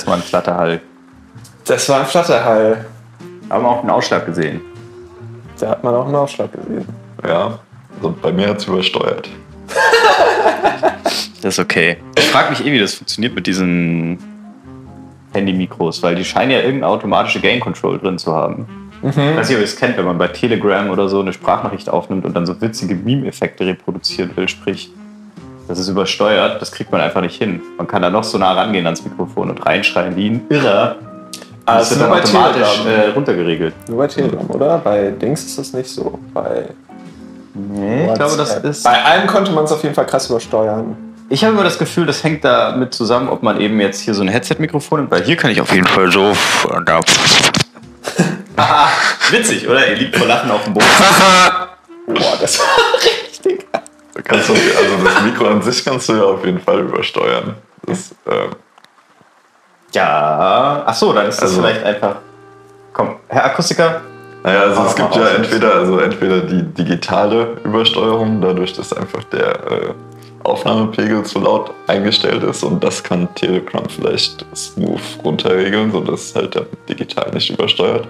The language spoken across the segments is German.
Das war ein Flatterhall. Das war ein Flatterhall. Haben wir auch einen Ausschlag gesehen. Da hat man auch einen Ausschlag gesehen. Ja, also bei mir hat es übersteuert. Das ist okay. Ich frage mich eh, wie das funktioniert mit diesen Handy-Mikros, weil die scheinen ja irgendeine automatische Gain-Control drin zu haben. Ich weiß nicht, ob ihr es kennt, wenn man bei Telegram oder so eine Sprachnachricht aufnimmt und dann so witzige Meme-Effekte reproduzieren will, sprich, das ist übersteuert, das kriegt man einfach nicht hin. Man kann da noch so nah rangehen ans Mikrofon und reinschreien wie ein Irrer. Ah, Das wird ist dann nur bei automatisch äh, runtergeregelt. Nur bei Telegram, oder? Bei Dings ist das nicht so. Bei Nee, ich glaube, das ist. Bei allem konnte man es auf jeden Fall krass übersteuern. Ich habe immer das Gefühl, das hängt damit zusammen, ob man eben jetzt hier so ein Headset-Mikrofon nimmt, weil hier kann ich auf jeden Fall so. Haha, witzig, oder? Ihr liegt vor Lachen auf dem Boden. Boah, das war kannst du, also das Mikro an sich kannst du ja auf jeden Fall übersteuern. Das, äh, Ja. Ach so, dann ist das Also- vielleicht einfach. Komm, Herr Akustiker. naja, also es gibt ja entweder, also entweder die digitale Übersteuerung, dadurch, dass einfach der äh, Aufnahmepegel zu laut eingestellt ist und das kann Telegram vielleicht smooth runterregeln, sodass halt der digital nicht übersteuert.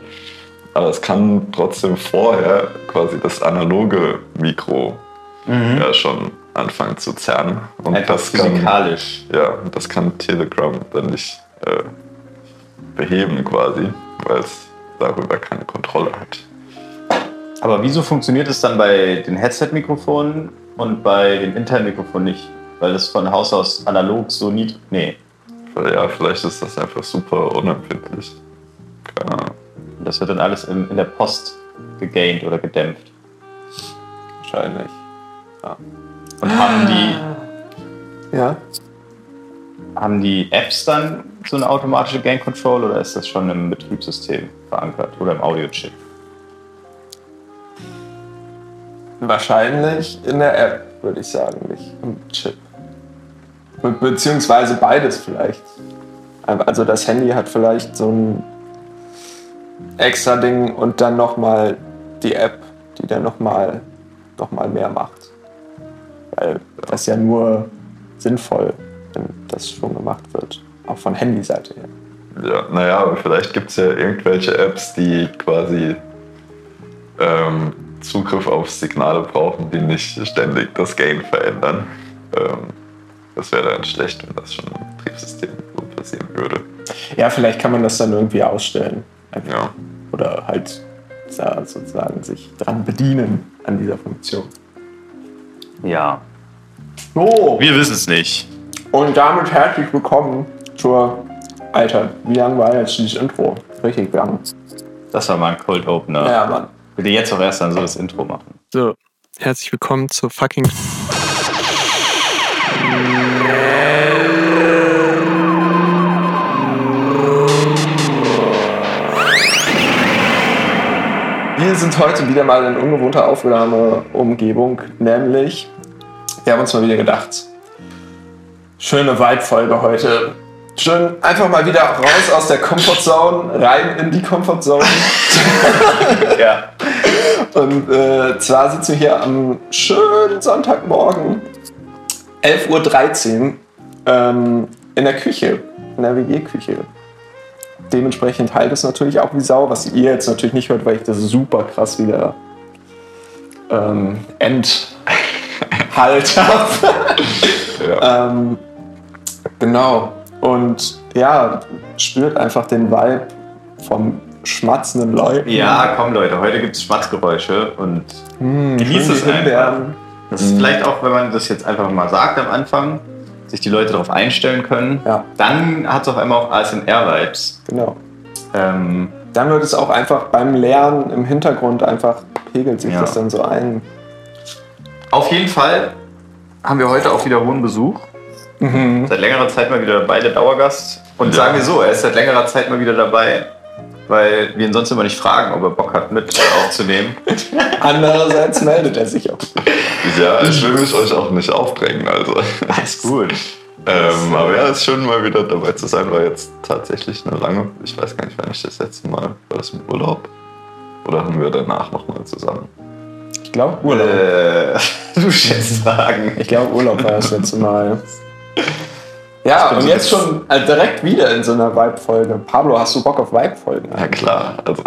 Aber es kann trotzdem vorher quasi das analoge Mikro ja schon anfangen zu zerren. Und Einfach das kann, physikalisch. ja, das kann Telegram dann nicht äh, beheben quasi, weil es darüber keine Kontrolle hat. Aber wieso funktioniert es dann bei den Headset-Mikrofonen und bei den internen Mikrofonen nicht? Weil das von Haus aus analog so niedrig. Nee. Weil ja, vielleicht ist das einfach super unempfindlich. Keine Ahnung. Das wird dann alles in, in der Post gegaint oder gedämpft. Wahrscheinlich. Und haben die, Ja. haben die Apps dann so eine automatische Gain Control oder ist das schon im Betriebssystem verankert oder im Audio-Chip? Wahrscheinlich in der App, würde ich sagen, nicht im Chip. Be beziehungsweise beides vielleicht. Also das Handy hat vielleicht so ein extra Ding und dann nochmal die App, die dann nochmal noch mal mehr macht. Weil das ist ja nur sinnvoll, wenn das schon gemacht wird. Auch von Handyseite her. Ja, naja, aber vielleicht gibt es ja irgendwelche Apps, die quasi ähm, Zugriff auf Signale brauchen, die nicht ständig das Gain verändern. Ähm, das wäre dann schlecht, wenn das schon im Betriebssystem so passieren würde. Ja, vielleicht kann man das dann irgendwie ausstellen. Ja. Oder halt sozusagen sich dran bedienen an dieser Funktion. Ja. So, Wir wissen es nicht. und damit herzlich willkommen zur. Alter, wie lang war jetzt dieses Intro? Richtig lang. Das war mal ein Cold Opener. Ja, Mann. Bitte jetzt auch erst dann so das Intro machen. So, herzlich willkommen zur fucking. Wir sind heute wieder mal in ungewohnter Aufnahmeumgebung, nämlich wir haben uns mal wieder gedacht, schöne Vibe-Folge heute. Schön einfach mal wieder raus aus der Comfortzone, rein in die Comfortzone. Ja. Und äh, zwar sitzen wir hier am schönen Sonntagmorgen, 11.13 Uhr, ähm, in der Küche, in der WG-Küche. Dementsprechend halt es natürlich auch wie Sau, was ihr jetzt natürlich nicht hört, weil ich das super krass wieder ähm, enthalt habe. Ja. ähm, genau. Und ja, spürt einfach den Vibe vom schmatzenden Leuten. Ja, komm Leute, heute gibt es Schmatzgeräusche und Hm, Genießt es Himbeeren. das ist vielleicht auch, wenn man das jetzt einfach mal sagt am Anfang, sich die Leute darauf einstellen können, Ja. dann hat es auf einmal auch ASMR-Vibes. Genau. Ähm, Dann wird es auch einfach beim Lernen im Hintergrund einfach pegelt sich Ja. das dann so ein. Auf jeden Fall haben wir heute auch wieder hohen Besuch. Seit längerer Zeit mal wieder dabei, der Dauergast. Und Ja. sagen wir so, er ist seit längerer Zeit mal wieder dabei, weil wir ihn sonst immer nicht fragen, ob er Bock hat, mit aufzunehmen. Andererseits meldet er sich auch. ja, ich will mich euch auch nicht aufdrängen, also. Alles gut. Ähm, aber ja, es ist schön mal wieder dabei zu sein, war jetzt tatsächlich eine lange, ich weiß gar nicht, wann ich das letzte Mal, war das im Urlaub? Oder haben wir danach nochmal zusammen? Ich glaube Urlaub. Äh, du Schätzfragen. Ich glaube Urlaub war das letzte Mal. Ja, und jetzt schon äh, direkt wieder in so einer Vibe-Folge. Pablo, hast du Bock auf Vibe-Folgen? Ja klar, also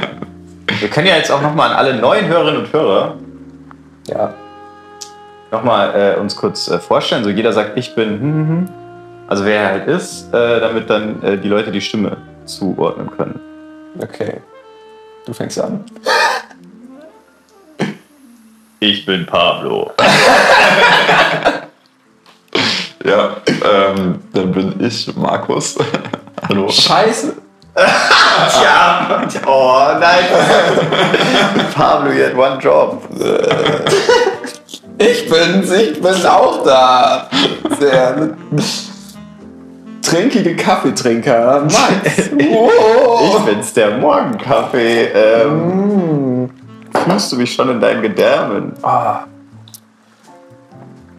Wir können ja jetzt auch nochmal an alle neuen Hörerinnen und Hörer Ja. nochmal äh, uns kurz äh, vorstellen. So jeder sagt, ich bin, hm, hm, hm. also wer er halt ist, äh, damit dann äh, die Leute die Stimme zuordnen können. Okay. Du fängst an. Ich bin Pablo. ja, ähm, dann bin ich Markus. Hallo. Scheiße. Ja, oh nein. Pablo, you had one job. Ich bin's, ich bin auch da. Der trinkige Kaffeetrinker. Max. Oh. Ich bin's, der Morgenkaffee. Ähm, Mm. Fühlst du mich schon in deinen Gedärmen? Ah.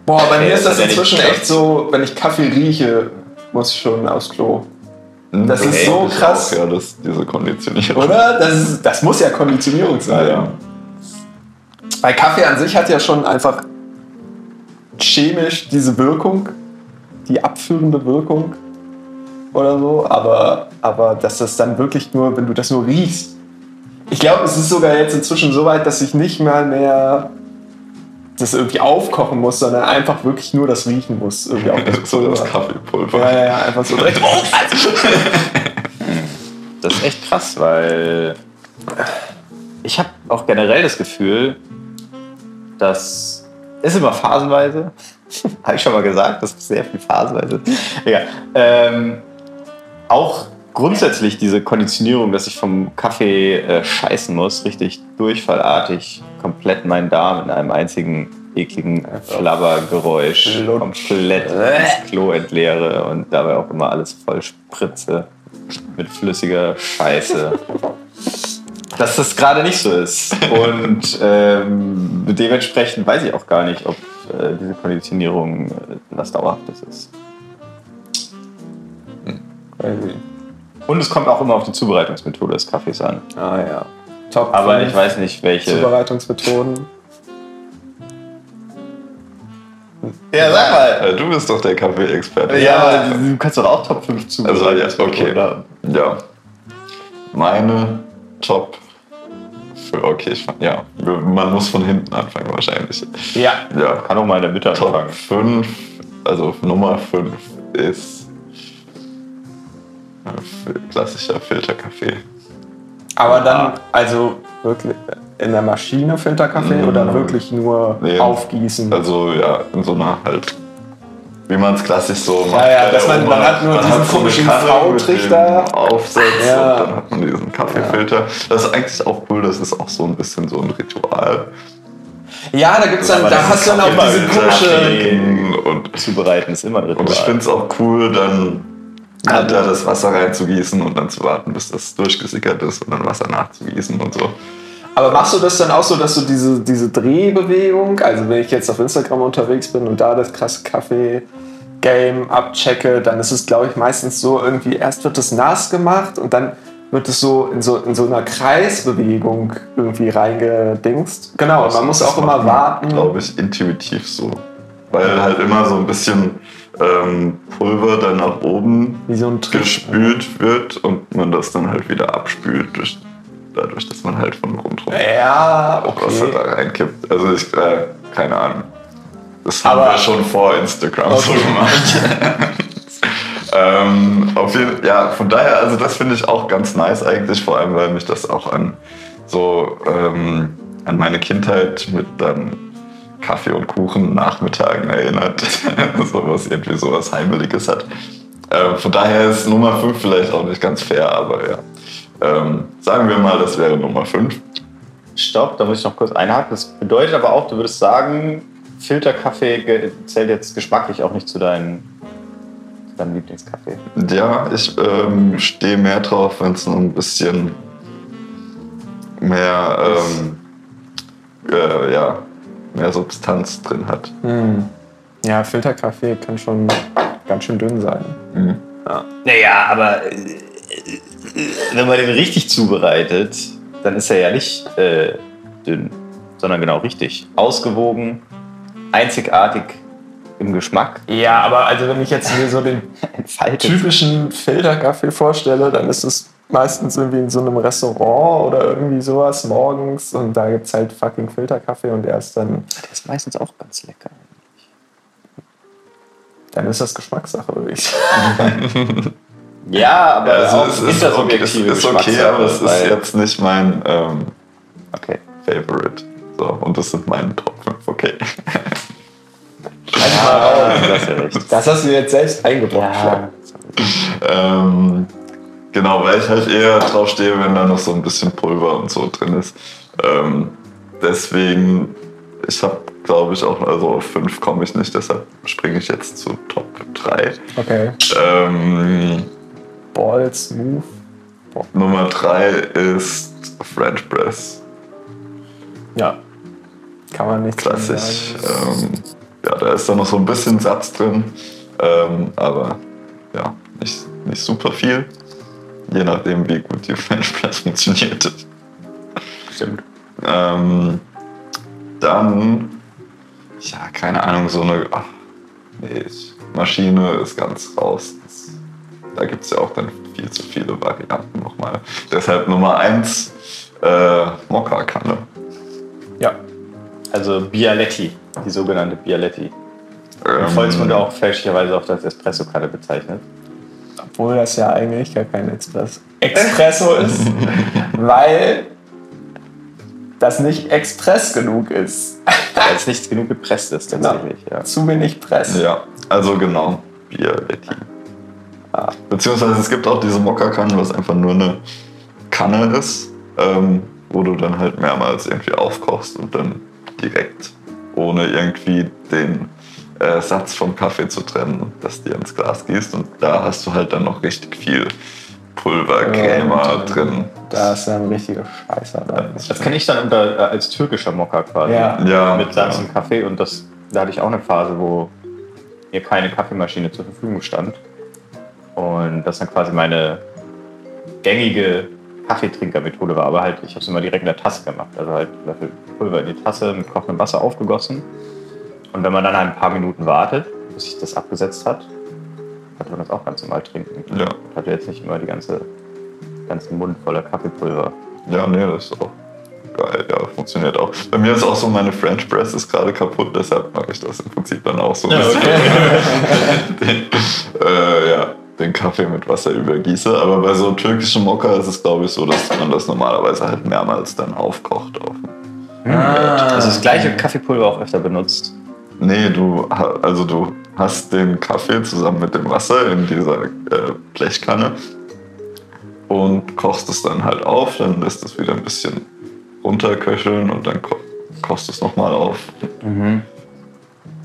Boah, bei mir Ey, ist das das inzwischen echt so, wenn ich Kaffee rieche, muss ich schon aufs Klo. Das ist Okay, so ich krass. Auch, ja, das, diese Konditionierung. Oder? Das, ist, das muss ja Konditionierung sein. Ja, ja. Weil Kaffee an sich hat ja schon einfach chemisch diese Wirkung, die abführende Wirkung oder so, aber, aber dass das dann wirklich nur, wenn du das nur riechst. Ich glaube, es ist sogar jetzt inzwischen so weit, dass ich nicht mal mehr das irgendwie aufkochen muss, sondern einfach wirklich nur das riechen muss. Irgendwie auch das so das Pulver. Kaffeepulver. Ja, ja, ja, einfach so direkt. Oh, Das ist echt krass, weil ich habe auch generell das Gefühl, dass ist immer phasenweise, habe ich schon mal gesagt, das ist sehr viel phasenweise. Egal. Ähm, auch grundsätzlich diese Konditionierung, dass ich vom Kaffee äh, scheißen muss, richtig durchfallartig, komplett meinen Darm in einem einzigen ekligen Flabbergeräusch komplett ins Klo entleere und dabei auch immer alles voll spritze mit flüssiger Scheiße. Dass das gerade nicht so ist. Und ähm, dementsprechend weiß ich auch gar nicht, ob äh, diese Konditionierung äh, was Dauerhaftes ist. Crazy. Und es kommt auch immer auf die Zubereitungsmethode des Kaffees an. Ah ja. Top Aber ich weiß nicht, welche. Zubereitungsmethoden. Ja, sag mal. Du bist doch der Kaffee-Experte. Ja, du kannst doch auch Top 5 Also, ja, okay. haben. Ja. Meine Top. Für, okay, ich fand, ja. Man muss von hinten anfangen, wahrscheinlich. Ja. Ja. Kann auch mal in der Mitte Top anfangen. 5, also Nummer 5 ist klassischer Filterkaffee. Aber dann, also wirklich in der Maschine Filterkaffee Mm. oder wirklich nur Nee. aufgießen? Also ja, in so einer halt, wie man es klassisch so macht. Ja, ja, dass man- Oma. man hat nur diesen so eine komischen dem Aufsatz Ja. und dann hat man diesen Kaffeefilter. Das ist eigentlich auch cool, das ist auch so ein bisschen so ein Ritual. ja, da gibt's dann, Aber da hast du dann auch diese komische. Und, Zubereiten ist immer ein Ritual. und ich finde es auch cool, dann halt da das Wasser reinzugießen und dann zu warten, bis das durchgesickert ist und dann Wasser nachzugießen und so. Aber machst du das dann auch so, dass du diese, diese Drehbewegung, also wenn ich jetzt auf Instagram unterwegs bin und da das krasse Kaffee-Game abchecke, dann ist es, glaube ich, meistens so irgendwie, erst wird es nass gemacht und dann wird es so in so, in so einer Kreisbewegung irgendwie reingedingst. Genau, und man muss auch immer warten. Glaube ich, intuitiv so. Weil halt immer so ein bisschen ähm, Pulver dann nach oben so Trick. gespült wird und man das dann halt wieder abspült, durch, dadurch, dass man halt von rundherum Ja, Wasser okay. da reinkippt. Also ich, äh, keine Ahnung. Das haben Aber- wir schon vor Instagram so Okay. gemacht. ähm, auf jeden, ja, von daher, also das finde ich auch ganz nice eigentlich, vor allem weil mich das auch an so ähm, an meine Kindheit mit dann Kaffee und Kuchen Nachmittagen erinnert. so was irgendwie sowas Heimeliges hat. Ähm, von daher ist Nummer 5 vielleicht auch nicht ganz fair, aber ja. Ähm, sagen wir mal, das wäre Nummer 5. Stopp, da muss ich noch kurz einhaken. Das bedeutet aber auch, du würdest sagen, Filterkaffee zählt jetzt geschmacklich auch nicht zu deinem, zu deinem Lieblingskaffee. Ja, ich ähm, stehe mehr drauf, wenn es noch ein bisschen mehr, ähm, äh, ja, mehr Substanz drin hat. Hm. Ja, Filterkaffee kann schon ganz schön dünn sein. Naja, aber äh, wenn man den richtig zubereitet, dann ist er ja nicht äh, dünn, sondern genau richtig. Ausgewogen, einzigartig im Geschmack Ja, aber also wenn ich jetzt mir so den typischen Filterkaffee vorstelle, dann ist es meistens irgendwie in so einem Restaurant oder irgendwie sowas morgens und da gibt es halt fucking Filterkaffee und der ist dann, Der ist meistens auch ganz lecker. dann ist das Geschmackssache, würde ich sagen. Ja, aber Also auch es ist, okay, es intersubjektive ist okay, Geschmackssache, aber es ist jetzt nicht mein ähm, Okay. Favorite. So, und das sind meine Top 5, okay. Ja, ja. Das hast du jetzt selbst eingebracht. Ja. Ähm, genau, weil ich halt eher drauf stehe, wenn da noch so ein bisschen Pulver und so drin ist. Ähm, deswegen, ich habe, glaube ich, auch, also auf 5 komme ich nicht, deshalb springe ich jetzt zu Top 3. Okay. Ähm, Ball, smooth. Nummer 3 ist French Press. Ja. Kann man nicht Klassisch. Ähm, ja, da ist dann noch so ein bisschen Satz drin, ähm, aber ja, nicht, nicht super viel. Je nachdem, wie gut die French Press funktioniert. Stimmt. Ähm, dann, ja, keine Ahnung, so eine ach, nee, Maschine ist ganz raus. Das, da gibt es ja auch dann viel zu viele Varianten nochmal. Deshalb Nummer 1, äh, Mokka-Kanne. Ja. Also Bialetti, die sogenannte Bialetti. Ähm, Im Volksmund auch fälschlicherweise auch als Espresso-Kanne bezeichnet. Obwohl das ja eigentlich gar kein Express Espresso ist, weil das nicht express genug ist. Weil es nicht genug gepresst ist tatsächlich. Ja. Zu wenig Press. Ja, also genau, Bialetti. Beziehungsweise es gibt auch diese Mokka-Kannen, was einfach nur eine Kanne ist, ähm, wo du dann halt mehrmals irgendwie aufkochst und dann direkt, ohne irgendwie den äh, Satz vom Kaffee zu trennen, das dir ins Glas gießt. Und da hast du halt dann noch richtig viel Pulver, Crema und, äh, drin. Da ist ja ein richtiger Scheißer da. Das kenne ich dann unter, äh, als türkischer Mokka quasi. Ja. Ja, Mit Satz ja. und Kaffee. Und das, da hatte ich auch eine Phase, wo mir keine Kaffeemaschine zur Verfügung stand. Und das dann quasi meine gängige Kaffeetrinkermethode war. Aber halt, ich habe es immer direkt in der Tasse gemacht. Also halt Löffel Pulver in die Tasse mit kochendem Wasser aufgegossen. Und wenn man dann ein paar Minuten wartet, bis sich das abgesetzt hat, konnte man das auch ganz normal trinken. Ja. Ich hatte jetzt nicht immer die ganze, ganzen Mund voller Kaffeepulver. Ja, nee, das ist auch geil. Ja, funktioniert auch. Bei mir ist auch so, meine French Press ist gerade kaputt, deshalb mache ich das im Prinzip dann auch so. ein bisschen. den, äh, ja, den Kaffee mit Wasser übergieße. Aber bei so türkischem Mokka ist es, glaube ich, so, dass man das normalerweise halt mehrmals dann aufkocht. Auf. Also das gleiche Kaffeepulver auch öfter benutzt. Nee, du, also du hast den Kaffee zusammen mit dem Wasser in dieser äh, Blechkanne und kochst es dann halt auf, dann lässt es wieder ein bisschen runterköcheln und dann ko kochst du es nochmal auf.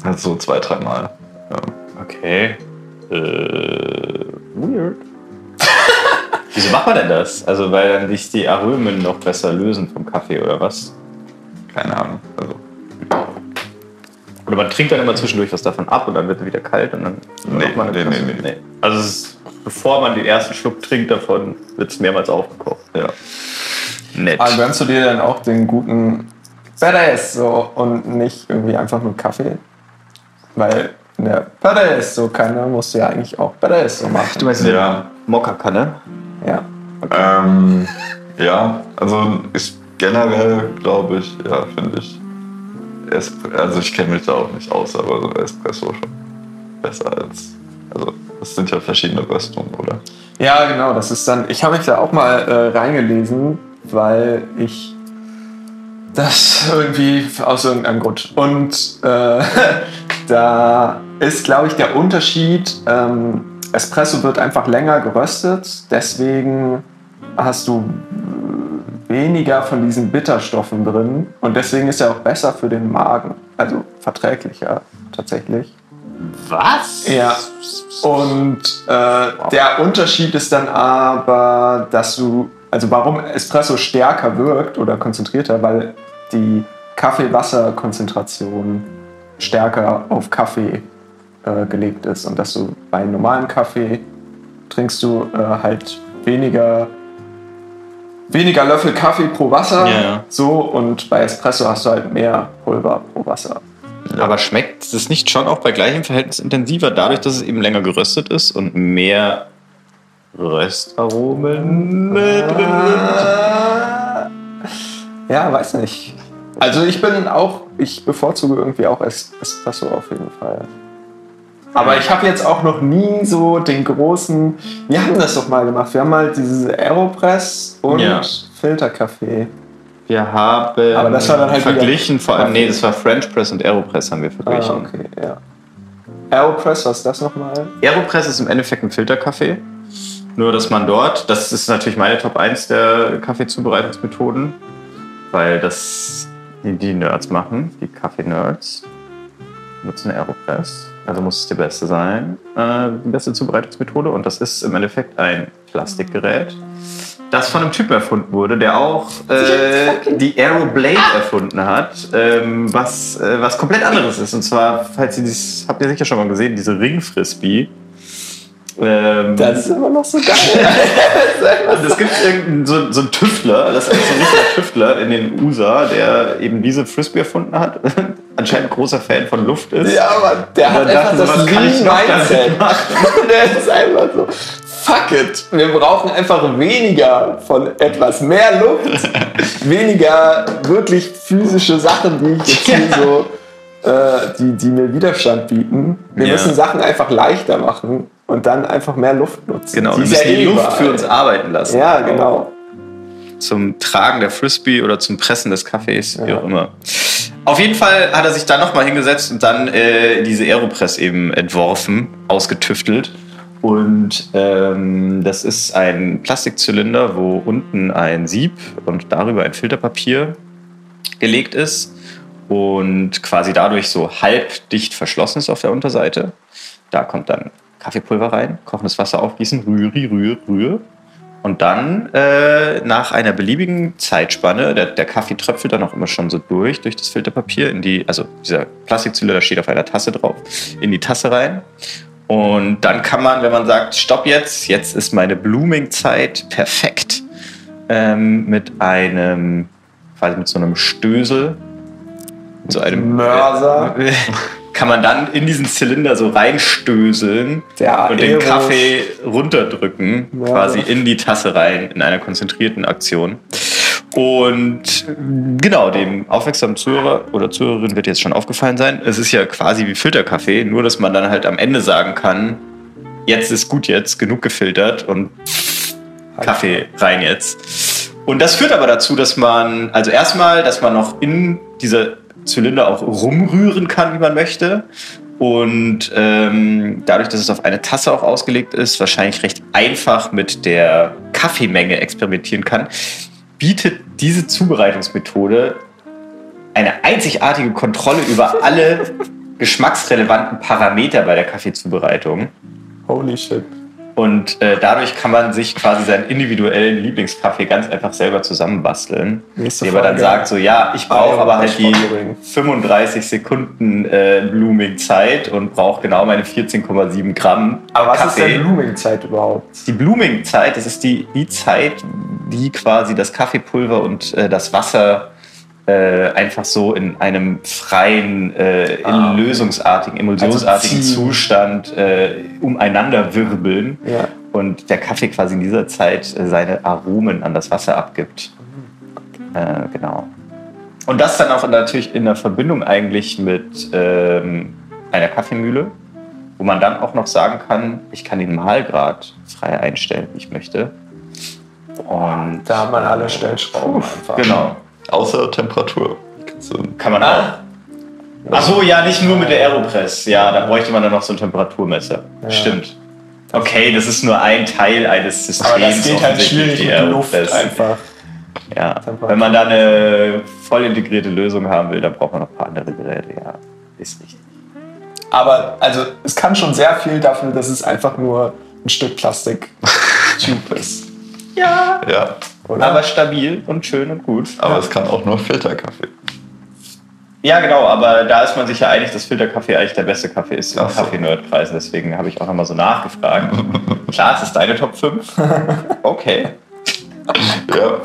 Also so zwei, dreimal. Ja. Okay. Äh, weird. Wieso macht man denn das? Also weil dann sich die Aromen noch besser lösen vom Kaffee oder was? Keine Ahnung. Also, Oder man trinkt dann immer zwischendurch was davon ab und dann wird er wieder kalt und dann Nee, macht man nee, nee, nee. Also es ist, bevor man den ersten Schluck trinkt davon, wird es mehrmals aufgekocht. ja. Nett. Aber gönnst du dir dann auch den guten Badass so und nicht irgendwie einfach nur Kaffee? Weil in der Badass so Kanne musst du ja eigentlich auch Badass so machen. Du meinst Ja. Mokka-Kanne? Ja. Ähm, ja, also ist generell, glaube ich, ja, finde ich. Espr also ich kenne mich da auch nicht aus, aber so Espresso schon besser als. Also das sind ja verschiedene Röstungen, oder? Ja, genau, das ist dann. Ich habe mich da auch mal äh, reingelesen, weil ich das irgendwie aus irgendeinem Grund. Und äh, da ist, glaube ich, der Unterschied. Ähm, Espresso wird einfach länger geröstet, deswegen hast du weniger von diesen Bitterstoffen drin und deswegen ist er auch besser für den Magen, also verträglicher tatsächlich. Was? Ja. Und äh, der Unterschied ist dann aber, dass du, also warum Espresso stärker wirkt oder konzentrierter, weil die Kaffee-Wasser-Konzentration stärker auf Kaffee äh, gelegt ist und dass du bei normalem Kaffee trinkst du äh, halt weniger weniger Löffel Kaffee pro Wasser Ja, ja. so und bei Espresso hast du halt mehr Pulver pro Wasser. Aber schmeckt es nicht schon auch bei gleichem Verhältnis intensiver, dadurch, dass es eben länger geröstet ist und mehr Röstaromen drin sind? Ja, weiß nicht. Also ich bin auch, ich bevorzuge irgendwie auch Es- Espresso auf jeden Fall. Aber ich habe jetzt auch noch nie so den großen. Wir haben das doch mal gemacht. Wir haben mal diese Aeropress und Ja. Filterkaffee. Wir haben Aber das war dann halt verglichen, vor allem, nee, das war French Press und Aeropress haben wir Ah, verglichen. okay, ja. Aeropress, was ist das nochmal? Aeropress ist im Endeffekt ein Filterkaffee. Nur, dass man dort, das ist natürlich meine Top 1 der Kaffeezubereitungsmethoden, weil das die, die Nerds machen, die Kaffee-Nerds, nutzen Aeropress. Also muss es die beste sein, äh, die beste Zubereitungsmethode. Und das ist im Endeffekt ein Plastikgerät, das von einem Typ erfunden wurde, der auch äh, die Aeroblade erfunden hat, ähm, was, äh, was komplett anderes ist. Und zwar, falls ihr das habt ihr sicher schon mal gesehen, diese Ring-Frisbee. Ähm, Das ist immer noch so geil. und es gibt so, so einen Tüftler, das ist so ein richtiger Tüftler in den USA, der eben diese Frisbee erfunden hat. Anscheinend großer Fan von Luft ist. ja, aber der hat einfach so, das damit Lean-Mindset. Der ist einfach so, fuck it. Wir brauchen einfach weniger von etwas mehr Luft, weniger wirklich physische Sachen, die ich jetzt hier so, äh, die, die mir Widerstand bieten. Wir Ja. müssen Sachen einfach leichter machen und dann einfach mehr Luft nutzen. Genau, Die wir müssen ja die eh Luft für uns arbeiten lassen. Ja, genau. Zum Tragen der Frisbee oder zum Pressen des Kaffees, wie auch immer. Auf jeden Fall hat er sich dann nochmal hingesetzt und dann äh, diese Aeropress eben entworfen, ausgetüftelt. Und ähm, das ist ein Plastikzylinder, wo unten ein Sieb und darüber ein Filterpapier gelegt ist und quasi dadurch so halbdicht verschlossen ist auf der Unterseite. Da kommt dann Kaffeepulver rein, kochendes Wasser aufgießen, rühre, rühre, rühre. Und dann äh, nach einer beliebigen Zeitspanne, der, der Kaffee tröpfelt dann auch immer schon so durch, durch das Filterpapier, in die, also dieser Plastikzylinder steht auf einer Tasse drauf, in die Tasse rein. Und dann kann man, wenn man sagt, stopp jetzt, jetzt ist meine Blooming-Zeit perfekt, ähm, mit einem, quasi mit so einem Stößel, mit so einem Mörser. kann man dann in diesen Zylinder so reinstößeln Der und den Kaffee runterdrücken, Ja. quasi in die Tasse rein, in einer konzentrierten Aktion. Und genau, dem aufmerksamen Zuhörer oder Zuhörerin wird jetzt schon aufgefallen sein, es ist ja quasi wie Filterkaffee, nur dass man dann halt am Ende sagen kann, jetzt ist gut jetzt, genug gefiltert und Kaffee rein jetzt. Und das führt aber dazu, dass man, also erstmal, dass man noch in dieser Zylinder auch rumrühren kann, wie man möchte. Und ähm, dadurch, dass es auf eine Tasse auch ausgelegt ist, wahrscheinlich recht einfach mit der Kaffeemenge experimentieren kann, bietet diese Zubereitungsmethode eine einzigartige Kontrolle über alle geschmacksrelevanten Parameter bei der Kaffeezubereitung. Holy shit. Und äh, dadurch kann man sich quasi seinen individuellen Lieblingskaffee ganz einfach selber zusammenbasteln. Nächste Indem man dann sagt, so ja, ich brauche Ah, aber halt die Sponsoring. 35 Sekunden äh, Blooming-Zeit und brauche genau meine 14,7 Gramm Aber was Kaffee. ist denn Blooming-Zeit überhaupt? Die Blooming-Zeit, das ist die, die Zeit, die quasi das Kaffeepulver und äh, das Wasser äh, einfach so in einem freien, äh, Ah, okay. lösungsartigen, emulsionsartigen Also. Zustand äh, umeinander wirbeln Ja. und der Kaffee quasi in dieser Zeit äh, seine Aromen an das Wasser abgibt. Äh, genau. Und das dann auch natürlich in der Verbindung eigentlich mit ähm, einer Kaffeemühle, wo man dann auch noch sagen kann, ich kann den Mahlgrad frei einstellen, wie ich möchte. Und Da hat man alle Stellschrauben einfach. genau, Außer Temperatur. Kann man auch. Ach so, ja, nicht nur mit der Aeropress. Ja, da bräuchte man dann noch so ein Temperaturmesser. Stimmt. Okay, das ist nur ein Teil eines Systems. Aber das geht halt schwierig die mit Luft einfach. Ja, wenn man da eine voll integrierte Lösung haben will, dann braucht man noch ein paar andere Geräte. Ja, ist richtig. Aber also es kann schon sehr viel dafür, dass es einfach nur ein Stück Plastik-Tube ist. Ja, Ja, Oder? aber stabil und schön und gut. aber es kann auch nur Filterkaffee. Ja, genau, aber da ist man sich ja einig, dass Filterkaffee eigentlich der beste Kaffee ist so. Kaffee-Nerd-Preisen. Deswegen habe ich auch nochmal so nachgefragt. Klar, es ist deine Top 5. Okay. Ja.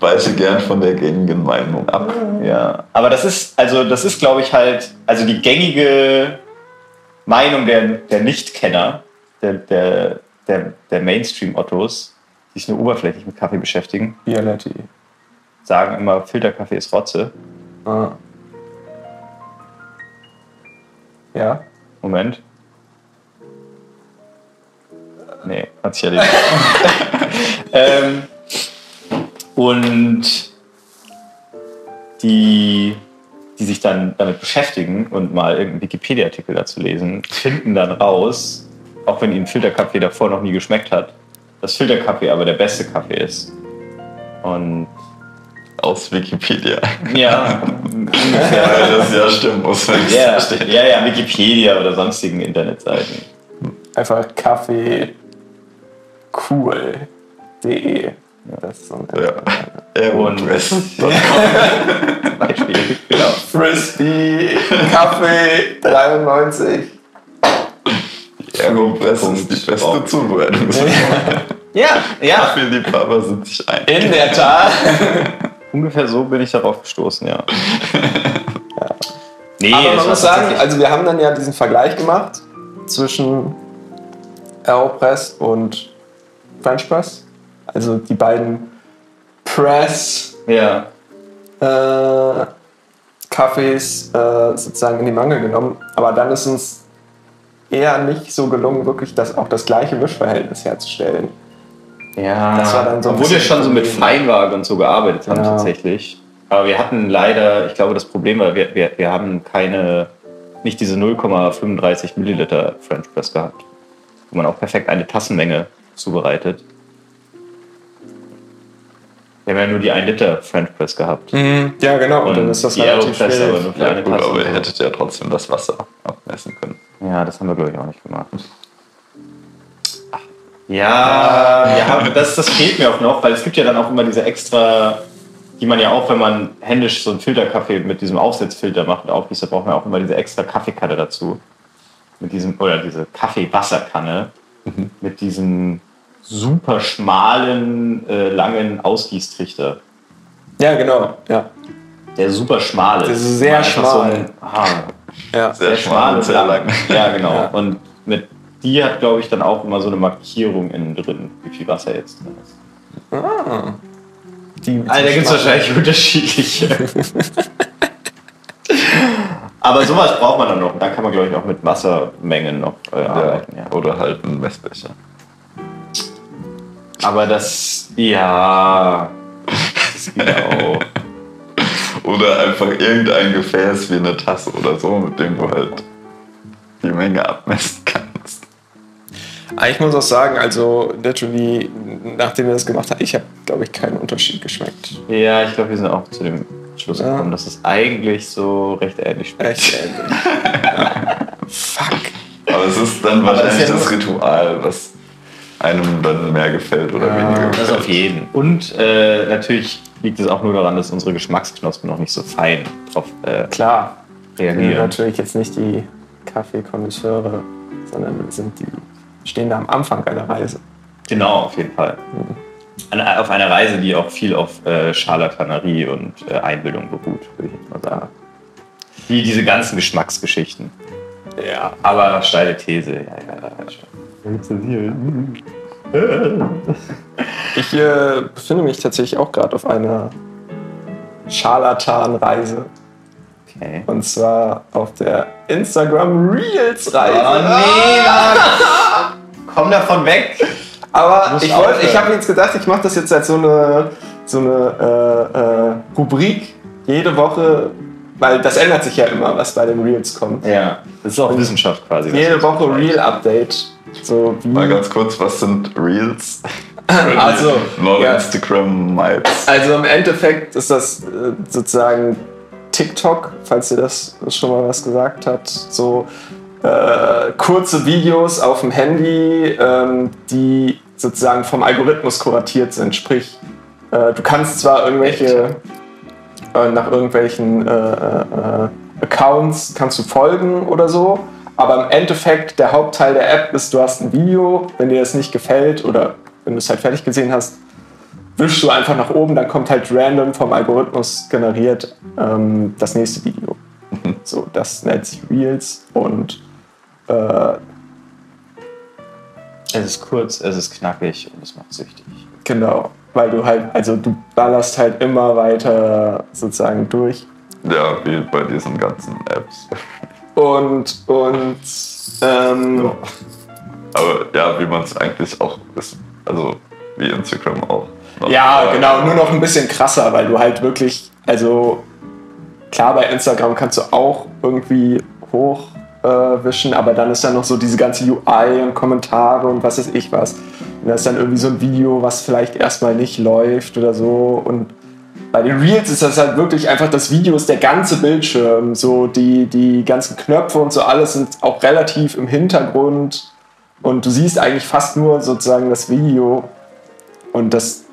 weiche gern von der gängigen Meinung ab. Ja, aber das ist, also das ist, glaube ich, halt, also die gängige Meinung der, der Nichtkenner, der, der, der, der Mainstream-Ottos, sich nur oberflächlich mit Kaffee beschäftigen, Bialetti. sagen immer, Filterkaffee ist Rotze. Ah. Ja. Moment. Nee, hat sich erledigt. ähm, und die, die sich dann damit beschäftigen und mal irgendeinen Wikipedia-Artikel dazu lesen, finden dann raus, auch wenn ihnen Filterkaffee davor noch nie geschmeckt hat, dass Filterkaffee aber der beste Kaffee ist. Und Aus Wikipedia. ja, ungefähr. Weil das ja stimmen muss, wenn ich Ja, es verstehe. ja, ja, Wikipedia oder sonstigen Internetseiten. Einfach Kaffee cool.de. Das ist so ein Ja. Und-. Beispiel. Genau. Frisbee Kaffee 93. Aeropress ist die beste Punkt. Zubereitung. Ja, ja. Kaffeeliebhaber sind sich ein. In der Tat. Ungefähr so bin ich darauf gestoßen, ja. Nee, Aber man muss sagen, also wir haben dann ja diesen Vergleich gemacht zwischen Aeropress und French Press. Also die beiden Press ja, äh, Kaffees äh, sozusagen in die Mangel genommen. Aber dann ist uns eher nicht so gelungen, wirklich das, auch das gleiche Mischverhältnis herzustellen. ja. Das war dann so Obwohl wir schon so mit. Feinwaage und so gearbeitet haben, Ja. tatsächlich. Aber wir hatten leider, ich glaube, das Problem war, wir, wir, wir haben keine, nicht diese 0,35 Milliliter French Press gehabt, wo man auch perfekt eine Tassenmenge zubereitet. Wir haben ja nur die 1 Liter French Press gehabt. Ja, genau. Und, dann ist das die relativ Aeropress aber schwierig. nur für Ja, eine gut, aber ihr hättet ja trotzdem das Wasser abmessen können. Ja, das haben wir, glaube ich, auch nicht gemacht. Ja, ja das, das fehlt mir auch noch, weil es gibt ja dann auch immer diese extra, die man ja auch, wenn man händisch so einen Filterkaffee mit diesem Aufsetzfilter macht und aufgießt, da braucht man auch immer diese extra Kaffeekanne dazu. Mit diesem, oder diese Kaffeewasserkanne mit diesem super schmalen, äh, langen Ausgießtrichter. Ja, genau. Ja. Der super schmal ist. Das ist sehr schmal. ein, ah, Ja. Sehr sehr schmal und sehr lang. lang. Ja, genau. Ja. Und mit die hat, glaube ich, dann auch immer so eine Markierung innen drin, wie viel Wasser jetzt drin ist. Die, Also, da gibt es wahrscheinlich unterschiedliche. Aber sowas braucht man dann noch. Da kann man, glaube ich, auch mit Wassermengen noch äh, arbeiten. Ja. Oder halt ein Messbecher. Aber das, ja, das geht auch. Oder einfach irgendein Gefäß wie eine Tasse oder so, mit dem du halt die Menge abmessen kannst. Aber Ich muss auch sagen, also literally, nachdem wir das gemacht haben, ich habe, glaube ich, keinen Unterschied geschmeckt. Ja, ich glaube, wir sind auch zu dem Schluss Ja. gekommen, dass es eigentlich so recht ähnlich schmeckt. Echt ähnlich. ja. Fuck. Aber es ist dann Aber das ist wahrscheinlich ja das, Ritual, was einem dann mehr gefällt oder Ja, weniger Das gefällt. auf jeden. Und äh, natürlich liegt es auch nur daran, dass unsere Geschmacksknospen noch nicht so fein drauf äh, Klar, wir sind reagieren. natürlich jetzt nicht die Kaffeekonnoisseure, sondern wir sind die, stehen da am Anfang einer Reise. Genau, auf jeden Fall. Eine, auf einer Reise, die auch viel auf äh, Scharlatanerie und äh, Einbildung beruht, würde ich jetzt mal sagen. Wie diese ganzen Geschmacksgeschichten. Ja. Aber steile These, ja, ja, ja. Ich äh, befinde mich tatsächlich auch gerade auf einer Scharlatan-Reise. Okay. Und zwar auf der Instagram Reels-Reise. Oh nee, Mann. Komm davon weg. Aber ich, wollt- ich habe jetzt gedacht, ich mache das jetzt als so eine, so eine äh, äh, Rubrik jede Woche, weil das ändert sich ja immer, was bei den Reels kommt. Ja, das ist auch Wissenschaft quasi. Jede Woche Reel-Update. So wie Mal ganz kurz, was sind Reels? Also, ja. Non-Instagram-Mites. Also im Endeffekt ist das äh, sozusagen TikTok, falls ihr das schon mal was gesagt hat. So äh, kurze Videos auf dem Handy, ähm, die sozusagen vom Algorithmus kuratiert sind. Sprich, äh, du kannst zwar irgendwelche äh, nach irgendwelchen äh, äh, Accounts kannst du folgen oder so, aber im Endeffekt der Hauptteil der App ist, du hast ein Video, wenn dir das nicht gefällt oder wenn du es halt fertig gesehen hast, wischst du einfach nach oben, dann kommt halt random vom Algorithmus generiert ähm, das nächste Video. So, das nennt sich Reels und äh, Es ist kurz, es ist knackig und es macht süchtig. genau, weil du halt, also du ballerst halt immer weiter sozusagen durch. Ja, wie bei diesen ganzen Apps. Und, und ähm, Aber ja, wie man es eigentlich auch ist. Also wie Instagram auch. Ja, Aber- genau, nur noch ein bisschen krasser, weil du halt wirklich, also klar, bei Instagram kannst du auch irgendwie hochwischen, äh, wischen, aber dann ist da noch so diese ganze UI und Kommentare und was weiß ich was. Und da ist dann irgendwie so ein Video, was vielleicht erstmal nicht läuft oder so. Und bei den Reels ist das halt wirklich einfach, das Video ist der ganze Bildschirm. So die, die ganzen Knöpfe und so alles sind auch relativ im Hintergrund. Und du siehst eigentlich fast nur sozusagen das Video. Und das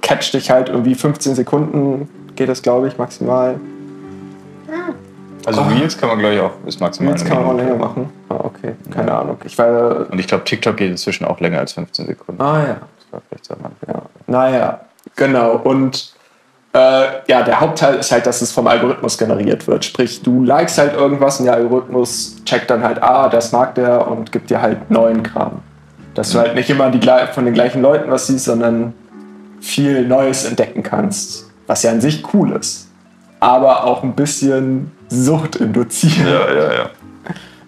catcht dich halt irgendwie 15 Sekunden, geht das glaube ich maximal. Also Oh. Reels kann man, glaube ich, auch bis maximal. Eine kann man auch länger machen. Ah, okay, keine Ahnung. Ich war. Und ich glaube, TikTok geht inzwischen auch länger als 15 Sekunden. Ah ja. Das war vielleicht so ja. Naja, genau. Und äh, ja, der Hauptteil ist halt, dass es vom Algorithmus generiert wird. Sprich, du likest halt irgendwas und der Algorithmus checkt dann halt, ah, das mag der und gibt dir halt neuen Kram. Dass du halt nicht immer die, von den gleichen Leuten was siehst, sondern viel Neues entdecken kannst. Was ja an sich cool ist. Aber auch ein bisschen Sucht induziert. Ja, ja, ja.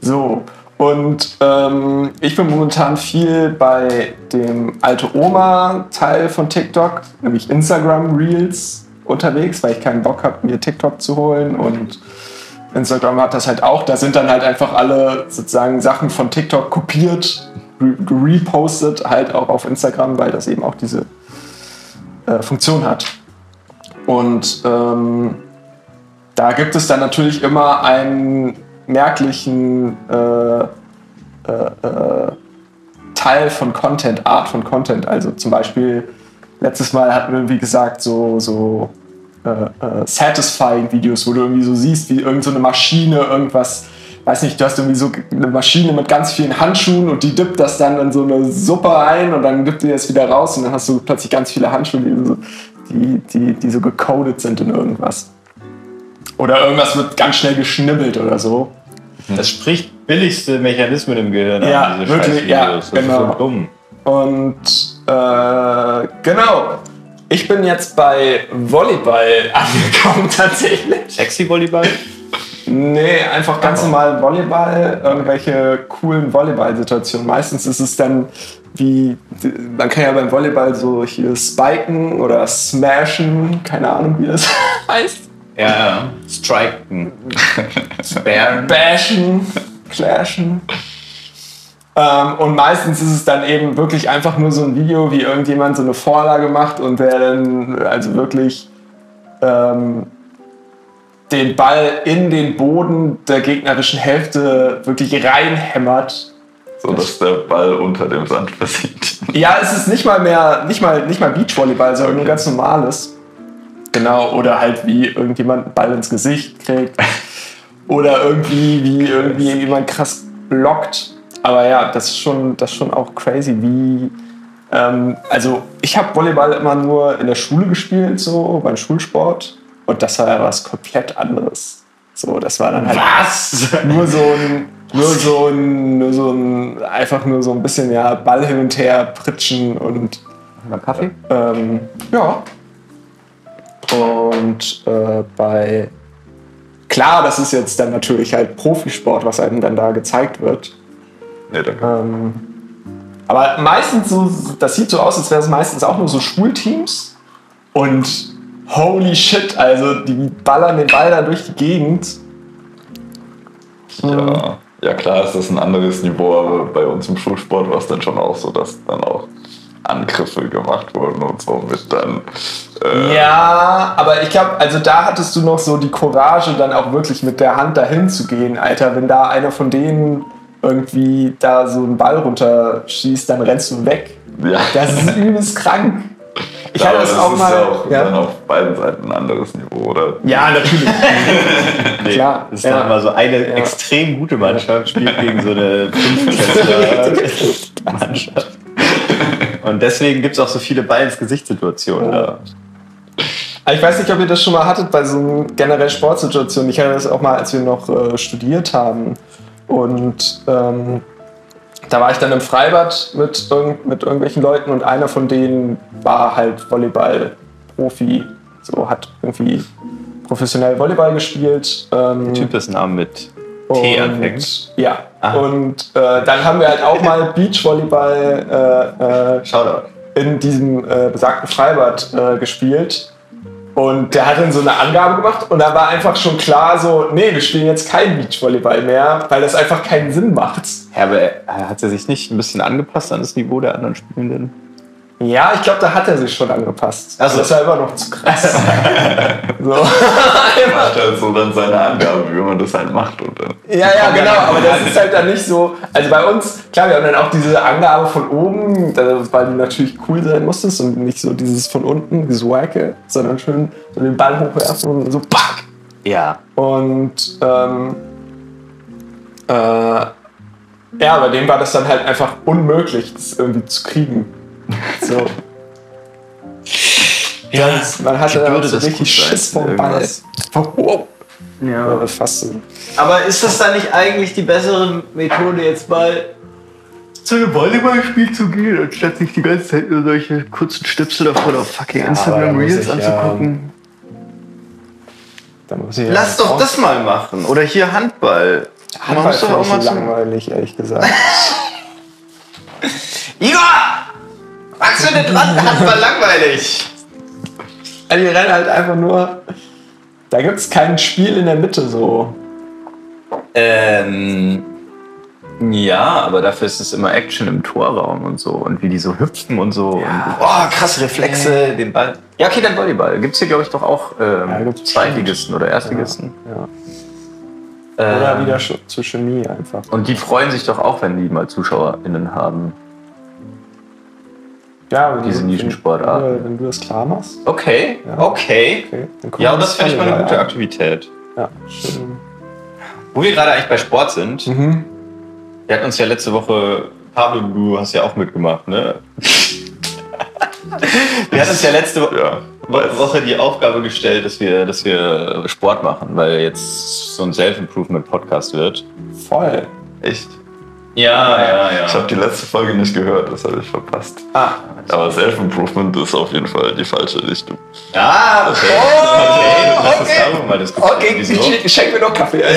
So, und ähm, ich bin momentan viel bei dem alte Oma-Teil von TikTok, nämlich Instagram Reels unterwegs, weil ich keinen Bock habe, mir TikTok zu holen und Instagram hat das halt auch. Da sind dann halt einfach alle sozusagen Sachen von TikTok kopiert, re- repostet, halt auch auf Instagram, weil das eben auch diese äh, Funktion hat. Und ähm, da gibt es dann natürlich immer einen merklichen äh, äh, äh, Teil von Content, Art von Content. Also zum Beispiel, letztes Mal hatten wir, wie gesagt, so, so äh, äh, satisfying Videos, wo du irgendwie so siehst, wie irgendeine so eine Maschine irgendwas, weiß nicht, du hast irgendwie so eine Maschine mit ganz vielen Handschuhen und die dippt das dann in so eine Suppe ein und dann dippt die das wieder raus und dann hast du plötzlich ganz viele Handschuhe, die so, die, die, die so gecodet sind in irgendwas. Oder irgendwas wird ganz schnell geschnibbelt oder so. Das spricht billigste Mechanismen im Gehirn Ja, an, diese wirklich, ja, Scheißvideos. Das genau. ist so dumm. Und äh, genau, ich bin jetzt bei Volleyball angekommen tatsächlich. Sexy Volleyball? Nee, einfach ganz normal Volleyball, irgendwelche coolen Volleyball-Situationen. Meistens ist es dann wie, man kann ja beim Volleyball so hier spiken oder smashen, keine Ahnung wie das heißt. Ja, ja. Striken. Sparen. bashen, clashen. Ähm, und meistens ist es dann eben wirklich einfach nur so ein Video, wie irgendjemand so eine Vorlage macht und der dann also wirklich ähm, den Ball in den Boden der gegnerischen Hälfte wirklich reinhämmert. So dass der Ball unter dem Sand versiegt. Ja, es ist nicht mal mehr, nicht mal, nicht mal Beachvolleyball, sondern nur ganz normales. Genau, oder halt wie irgendjemand einen Ball ins Gesicht kriegt. Oder irgendwie, wie irgendwie jemand krass blockt. Aber ja, das ist schon, das ist schon auch crazy, wie. Ähm, also, ich habe Volleyball immer nur in der Schule gespielt, so beim Schulsport. Und das war ja was komplett anderes. So, das war dann halt Was? nur so ein, nur so ein, nur so ein, einfach nur so ein bisschen ja Ball hin und her pritschen und Mal Kaffee? ähm, ja. Und äh, bei klar, das ist jetzt dann natürlich halt Profisport, was einem dann da gezeigt wird. Nee, danke. Ähm, aber meistens so, das sieht so aus, als wäre es meistens auch nur so Schulteams. Und holy shit, also die ballern den Ball da durch die Gegend. Ja, ja, klar ist das ein anderes Niveau, aber bei uns im Schulsport war es dann schon auch so, dass dann auch Angriffe gemacht wurden und so mit dann. Äh, Ja, aber ich glaube, also da hattest du noch so die Courage, dann auch wirklich mit der Hand dahin zu gehen, Alter. Wenn da einer von denen irgendwie da so einen Ball runterschießt, dann rennst du weg. ja. Das ist übelst krank. Ich Ja, hatte aber das auch ist mal. ja auch ja. dann auf beiden Seiten ein anderes Niveau, oder? ja, natürlich. Nee, Klar, Das ist ja. dann immer so eine Ja. extrem gute Mannschaft, spielt gegen so eine Fünftklässler-Mannschaft. Und deswegen gibt es auch so viele Ball ins Gesicht-Situationen. da. Aber Ich weiß nicht, ob ihr das schon mal hattet bei so generell Sportsituationen. Ich hatte das auch mal, als wir noch äh, studiert haben. Und ähm, da war ich dann im Freibad mit, irgend, mit irgendwelchen Leuten und einer von denen war halt Volleyball-Profi. So hat irgendwie professionell Volleyball gespielt. Ähm, Typ ist Namen mit T anfängt. und, ja. Ah. Und äh, dann haben wir halt auch mal Beachvolleyball äh, äh, in diesem äh, besagten Freibad äh, gespielt. Und der hat dann so eine Angabe gemacht und da war einfach schon klar so, nee, wir spielen jetzt kein Beachvolleyball mehr, weil das einfach keinen Sinn macht. Ja, aber hat er sich nicht ein bisschen angepasst an das Niveau der anderen Spielenden? Ja, ich glaube, da hat er sich schon angepasst. Ach so. Das war immer noch zu krass. so. Macht halt so dann seine Angabe, wie man das halt macht. Und dann Ja, ja, genau, aber das ist halt dann nicht so. Also bei uns, klar, wir haben dann auch diese Angabe von oben, weil die natürlich cool sein musstest und nicht so dieses von unten, dieses Wacke, sondern schön so den Ball hochwerfen und so pack. Ja. Und ähm, äh, ja, bei dem war das dann halt einfach unmöglich, das irgendwie zu kriegen. So. Ja, Man hatte würde so das richtig Schiss vom Ball. Wow. ja. Äh, Fast so. Aber ist das dann nicht eigentlich die bessere Methode, jetzt mal zu einem Volleyballspiel zu gehen, anstatt sich die ganze Zeit nur solche kurzen Schnipsel davon auf fucking Instagram Reels anzugucken? Ich ja Lass doch das mal machen. Oder hier Handball. Handball muss doch auch mal langweilig, ehrlich gesagt. Igor! Was für eine dran? Handball langweilig. Also, die rennen halt einfach nur. Da gibt es kein Spiel in der Mitte so. Ähm. Ja, aber dafür ist es immer Action im Torraum und so. Und wie die so hüpfen und so. Und, oh, krasse Reflexe, den Ball. Ja, okay, dann Volleyball. Gibt es hier, glaube ich, doch auch ähm, Ja, Zweitligisten oder Erstligisten. Ja. Oder Ähm, wieder Sch- zu Chemie einfach. Und die freuen sich doch auch, wenn die mal ZuschauerInnen haben. Ja, wenn diese du- Nischensportart. Wenn, du- wenn du das klar machst. Okay, Ja. okay. Okay, Ja, das finde ich mal eine gute. Aktivität. Ja, schön. Wo wir gerade eigentlich bei Sport sind, Mhm. wir hatten uns ja letzte Woche, Pablo, du hast ja auch mitgemacht, ne? wir hatten uns ja letzte ja. Woche die Aufgabe gestellt, dass wir, dass wir Sport machen, weil jetzt so ein Self-Improvement-Podcast wird. Voll. echt. Ja, ja, Ich habe die letzte Folge nicht gehört, das habe ich verpasst. Ah, Aber Self-Improvement ist auf jeden Fall die falsche Richtung. Ah, okay. okay. Uns darüber mal diskutieren. okay, Wieso? ich schenk mir noch Kaffee.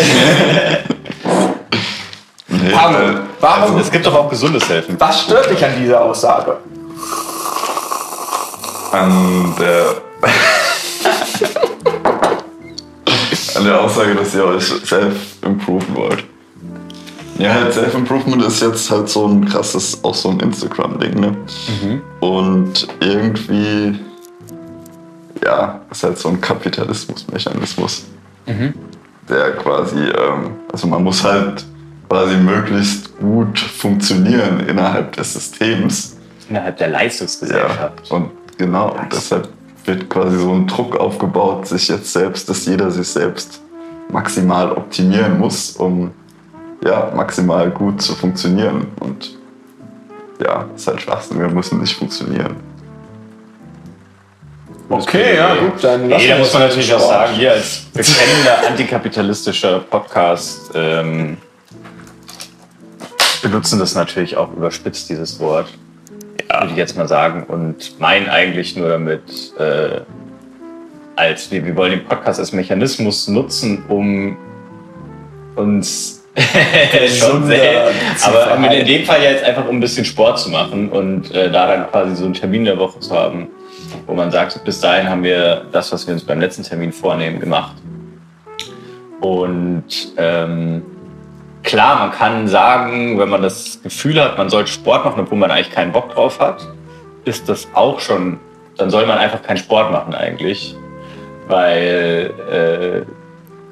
Nee, Pablo, weil- warum, Also, es gibt doch auch gesundes Self-Improvement. was stört dich an dieser Aussage? an der an der Aussage, dass ihr euch self-improven wollt. Ja, halt Self-Improvement ist jetzt halt so ein krasses, auch so ein Instagram-Ding, ne? Und irgendwie, ja, ist halt so ein Kapitalismusmechanismus, der quasi, ähm, also man muss halt quasi möglichst gut funktionieren innerhalb des Systems. Innerhalb der Ja, Leistungsgesellschaft. und genau, und deshalb wird quasi so ein Druck aufgebaut, sich jetzt selbst, dass jeder sich selbst maximal optimieren muss, um ja, maximal gut zu funktionieren. Und ja, ist halt Schwachsinn, wir müssen nicht funktionieren. Okay, ja, gut, dann Nee, da muss man natürlich Sport. auch sagen, hier als bekennender antikapitalistischer Podcast ähm, benutzen das natürlich auch überspitzt, dieses Wort. Würde ich jetzt mal sagen. Und meinen eigentlich nur damit, äh, als wir, wir wollen den Podcast als Mechanismus nutzen, um uns schon sehr, aber in dem Fall ja jetzt einfach um ein bisschen Sport zu machen und äh, da dann quasi so einen Termin der Woche zu haben, wo man sagt, bis dahin haben wir das, was wir uns beim letzten Termin vornehmen, gemacht. Und ähm, klar, man kann sagen, wenn man das Gefühl hat, man sollte Sport machen, obwohl man eigentlich keinen Bock drauf hat, ist das auch schon, dann soll man einfach keinen Sport machen eigentlich. Weil äh,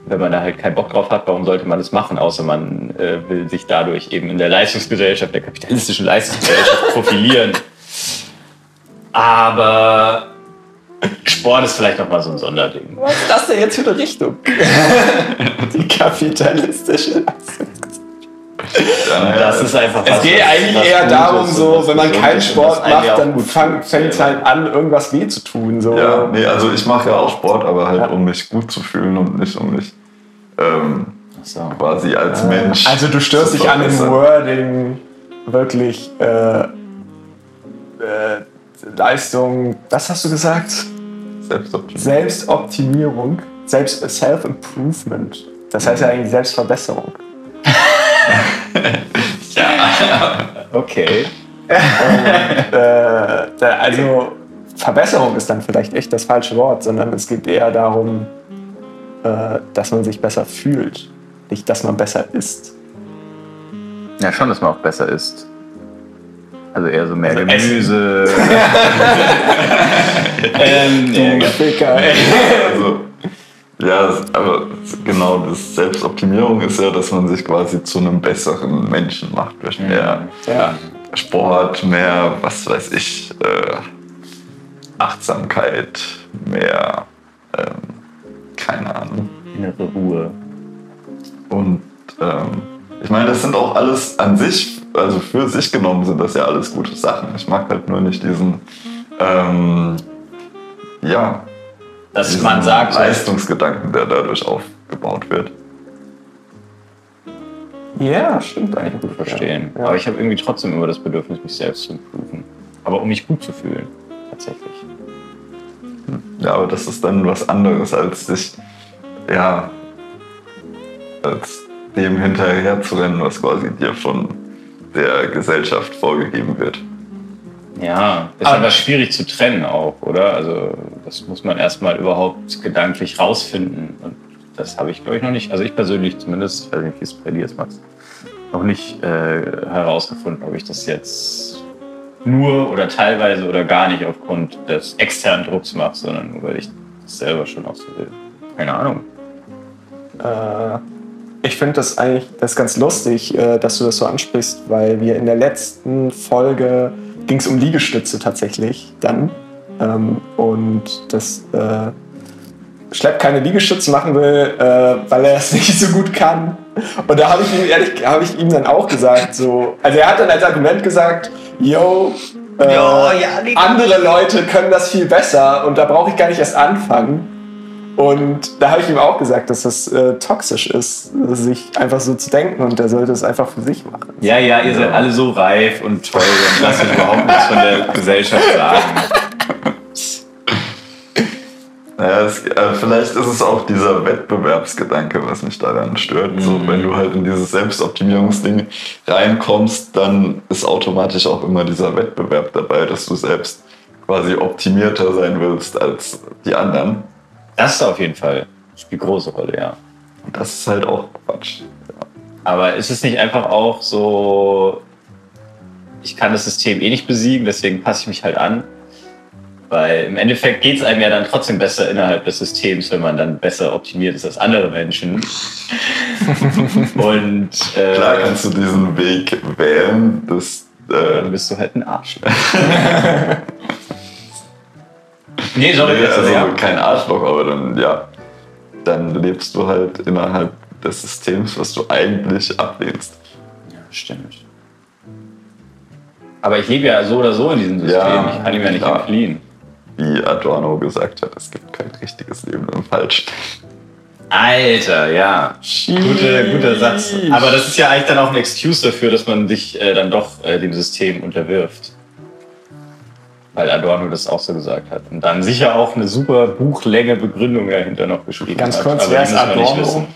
wenn man da halt keinen Bock drauf hat, warum sollte man das machen, außer man äh, will sich dadurch eben in der Leistungsgesellschaft, der kapitalistischen Leistungsgesellschaft profilieren. Aber Sport ist vielleicht nochmal so ein Sonderding. Was ist das denn jetzt für eine Richtung? Die kapitalistische Leistung. Ja, Das ist einfach Es was, geht eigentlich was eher darum, so, wenn man keinen Sport macht, dann fängt es halt an, irgendwas weh zu tun. So. Ja, nee, also ich mache ja auch Sport, aber halt Ja. um mich gut zu fühlen und nicht um mich ähm, So. quasi als Mensch. Also du störst dich an dem. Wording wirklich äh, äh, Leistung, was hast du gesagt? Selbstoptimierung. Selbstoptimierung, Selbst Self-Improvement. Das heißt ja eigentlich Selbstverbesserung. Okay. Äh, da, also Verbesserung ist dann vielleicht echt das falsche Wort, sondern es geht eher darum, äh, dass man sich besser fühlt, nicht dass man besser ist. Ja, schon, dass man auch besser isst. Also eher so mehr Also Gemüse. ähm, ja, ja. Ficker. Also, ja, aber genau, das Selbstoptimierung ist ja, dass man sich quasi zu einem besseren Menschen macht durch mehr Ja. Sport, mehr, was weiß ich, äh, Achtsamkeit, mehr, ähm, keine Ahnung. Innere Ruhe. Und ähm, ich meine, das sind auch alles an sich, also für sich genommen sind das ja alles gute Sachen. Ich mag halt nur nicht diesen, ähm, ja, Dass diesen man sagt, Leistungsgedanken, der dadurch aufgebaut wird. Ja, stimmt kann ich eigentlich. gut verstehen. Ja. Aber ich habe irgendwie trotzdem immer das Bedürfnis, mich selbst zu improven. Aber um mich gut zu fühlen. Tatsächlich. Ja, aber das ist dann was anderes, als sich, ja, als dem hinterher zu rennen, was quasi dir von der Gesellschaft vorgegeben wird. Ja, ist Aber- aber schwierig zu trennen auch, oder? Also das muss man erstmal überhaupt gedanklich rausfinden. Und das habe ich, glaube ich, noch nicht. Also ich persönlich zumindest, ich weiß nicht, wie es bei dir ist, Max, noch nicht äh, herausgefunden, ob ich das jetzt nur oder teilweise oder gar nicht aufgrund des externen Drucks mache, sondern nur, weil ich das selber schon auch so will. Keine Ahnung. Äh, ich finde das eigentlich das ganz lustig, äh, dass du das so ansprichst, weil wir in der letzten Folge ging es um Liegestütze tatsächlich dann. Ähm, und das äh, Schlepp keine Liegestütze machen will, äh, weil er es nicht so gut kann. Und da habe ich ihm ehrlich, habe ich ihm dann auch gesagt, so, also er hat dann als Argument gesagt, yo, äh, andere Leute können das viel besser und da brauche ich gar nicht erst anfangen. Und da habe ich ihm auch gesagt, dass das äh, toxisch ist, sich einfach so zu denken und er sollte es einfach für sich machen. Ja, ja, ihr seid alle so reif und toll und lasst euch überhaupt nichts von der Gesellschaft sagen. Naja, es, äh, vielleicht ist es auch dieser Wettbewerbsgedanke, was mich daran stört. So, wenn du halt in dieses Selbstoptimierungsding reinkommst, dann ist automatisch auch immer dieser Wettbewerb dabei, dass du selbst quasi optimierter sein willst als die anderen. Das auf jeden Fall spielt große Rolle, ja. Und das ist halt auch Quatsch. Aber ist es nicht einfach auch so, ich kann das System eh nicht besiegen, deswegen passe ich mich halt an? Weil im Endeffekt geht es einem ja dann trotzdem besser innerhalb des Systems, wenn man dann besser optimiert ist als andere Menschen. Und äh, Klar kannst du diesen Weg wählen, das dann äh, bist du halt ein Arschloch. nee, sorry, Nee, also, ja. kein Arschloch, aber dann, ja, dann lebst du halt innerhalb des Systems, was du eigentlich ablehnst. ja, stimmt. Aber ich lebe ja so oder so in diesem System. Ja, ich kann ihm ja nicht entfliehen. Wie Adorno gesagt hat, es gibt kein richtiges Leben im Falschen. Alter, ja. Guter, guter Satz. Aber das ist ja eigentlich dann auch ein Excuse dafür, dass man sich äh, dann doch äh, dem System unterwirft. Weil Adorno das auch so gesagt hat. Und dann sicher auch eine super Buchlänge Begründung dahinter noch geschrieben Ganz hat. kurz, Aber wer ist Adorno?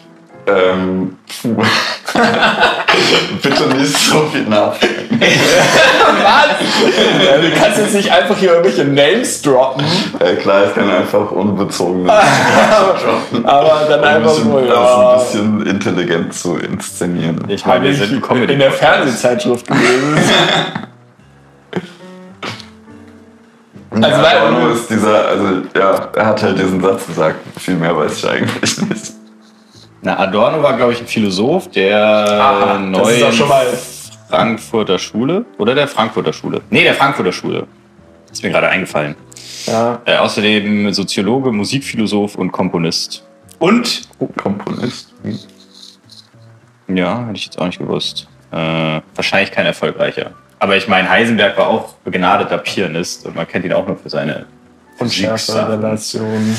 Ähm. Bitte nicht so viel nachdenken. Was? Ja, du kannst jetzt nicht einfach hier irgendwelche Names droppen, Äh, klar, ich kann einfach unbezogen aber dann ein einfach bisschen, so, das ja. ein bisschen intelligent zu inszenieren. Ich meine, wir sind Comedy. in der Fernsehzeitschrift gewesen. Also weil- Adorno ist dieser, also ja, er hat halt diesen Satz gesagt, viel mehr weiß ich eigentlich nicht. Na, Adorno war, glaube ich, ein Philosoph der Aha, ist neuen Frankfurter Schule. Oder der Frankfurter Schule. Nee, der Frankfurter Schule. Ist mir gerade eingefallen. Ja, Äh, außerdem Soziologe, Musikphilosoph und Komponist. Und, Oh, Komponist. Hm. ja, hätte ich jetzt auch nicht gewusst. Äh, wahrscheinlich kein erfolgreicher. Aber ich meine, Heisenberg war auch begnadeter Pianist und man kennt ihn auch nur für seine. Relation.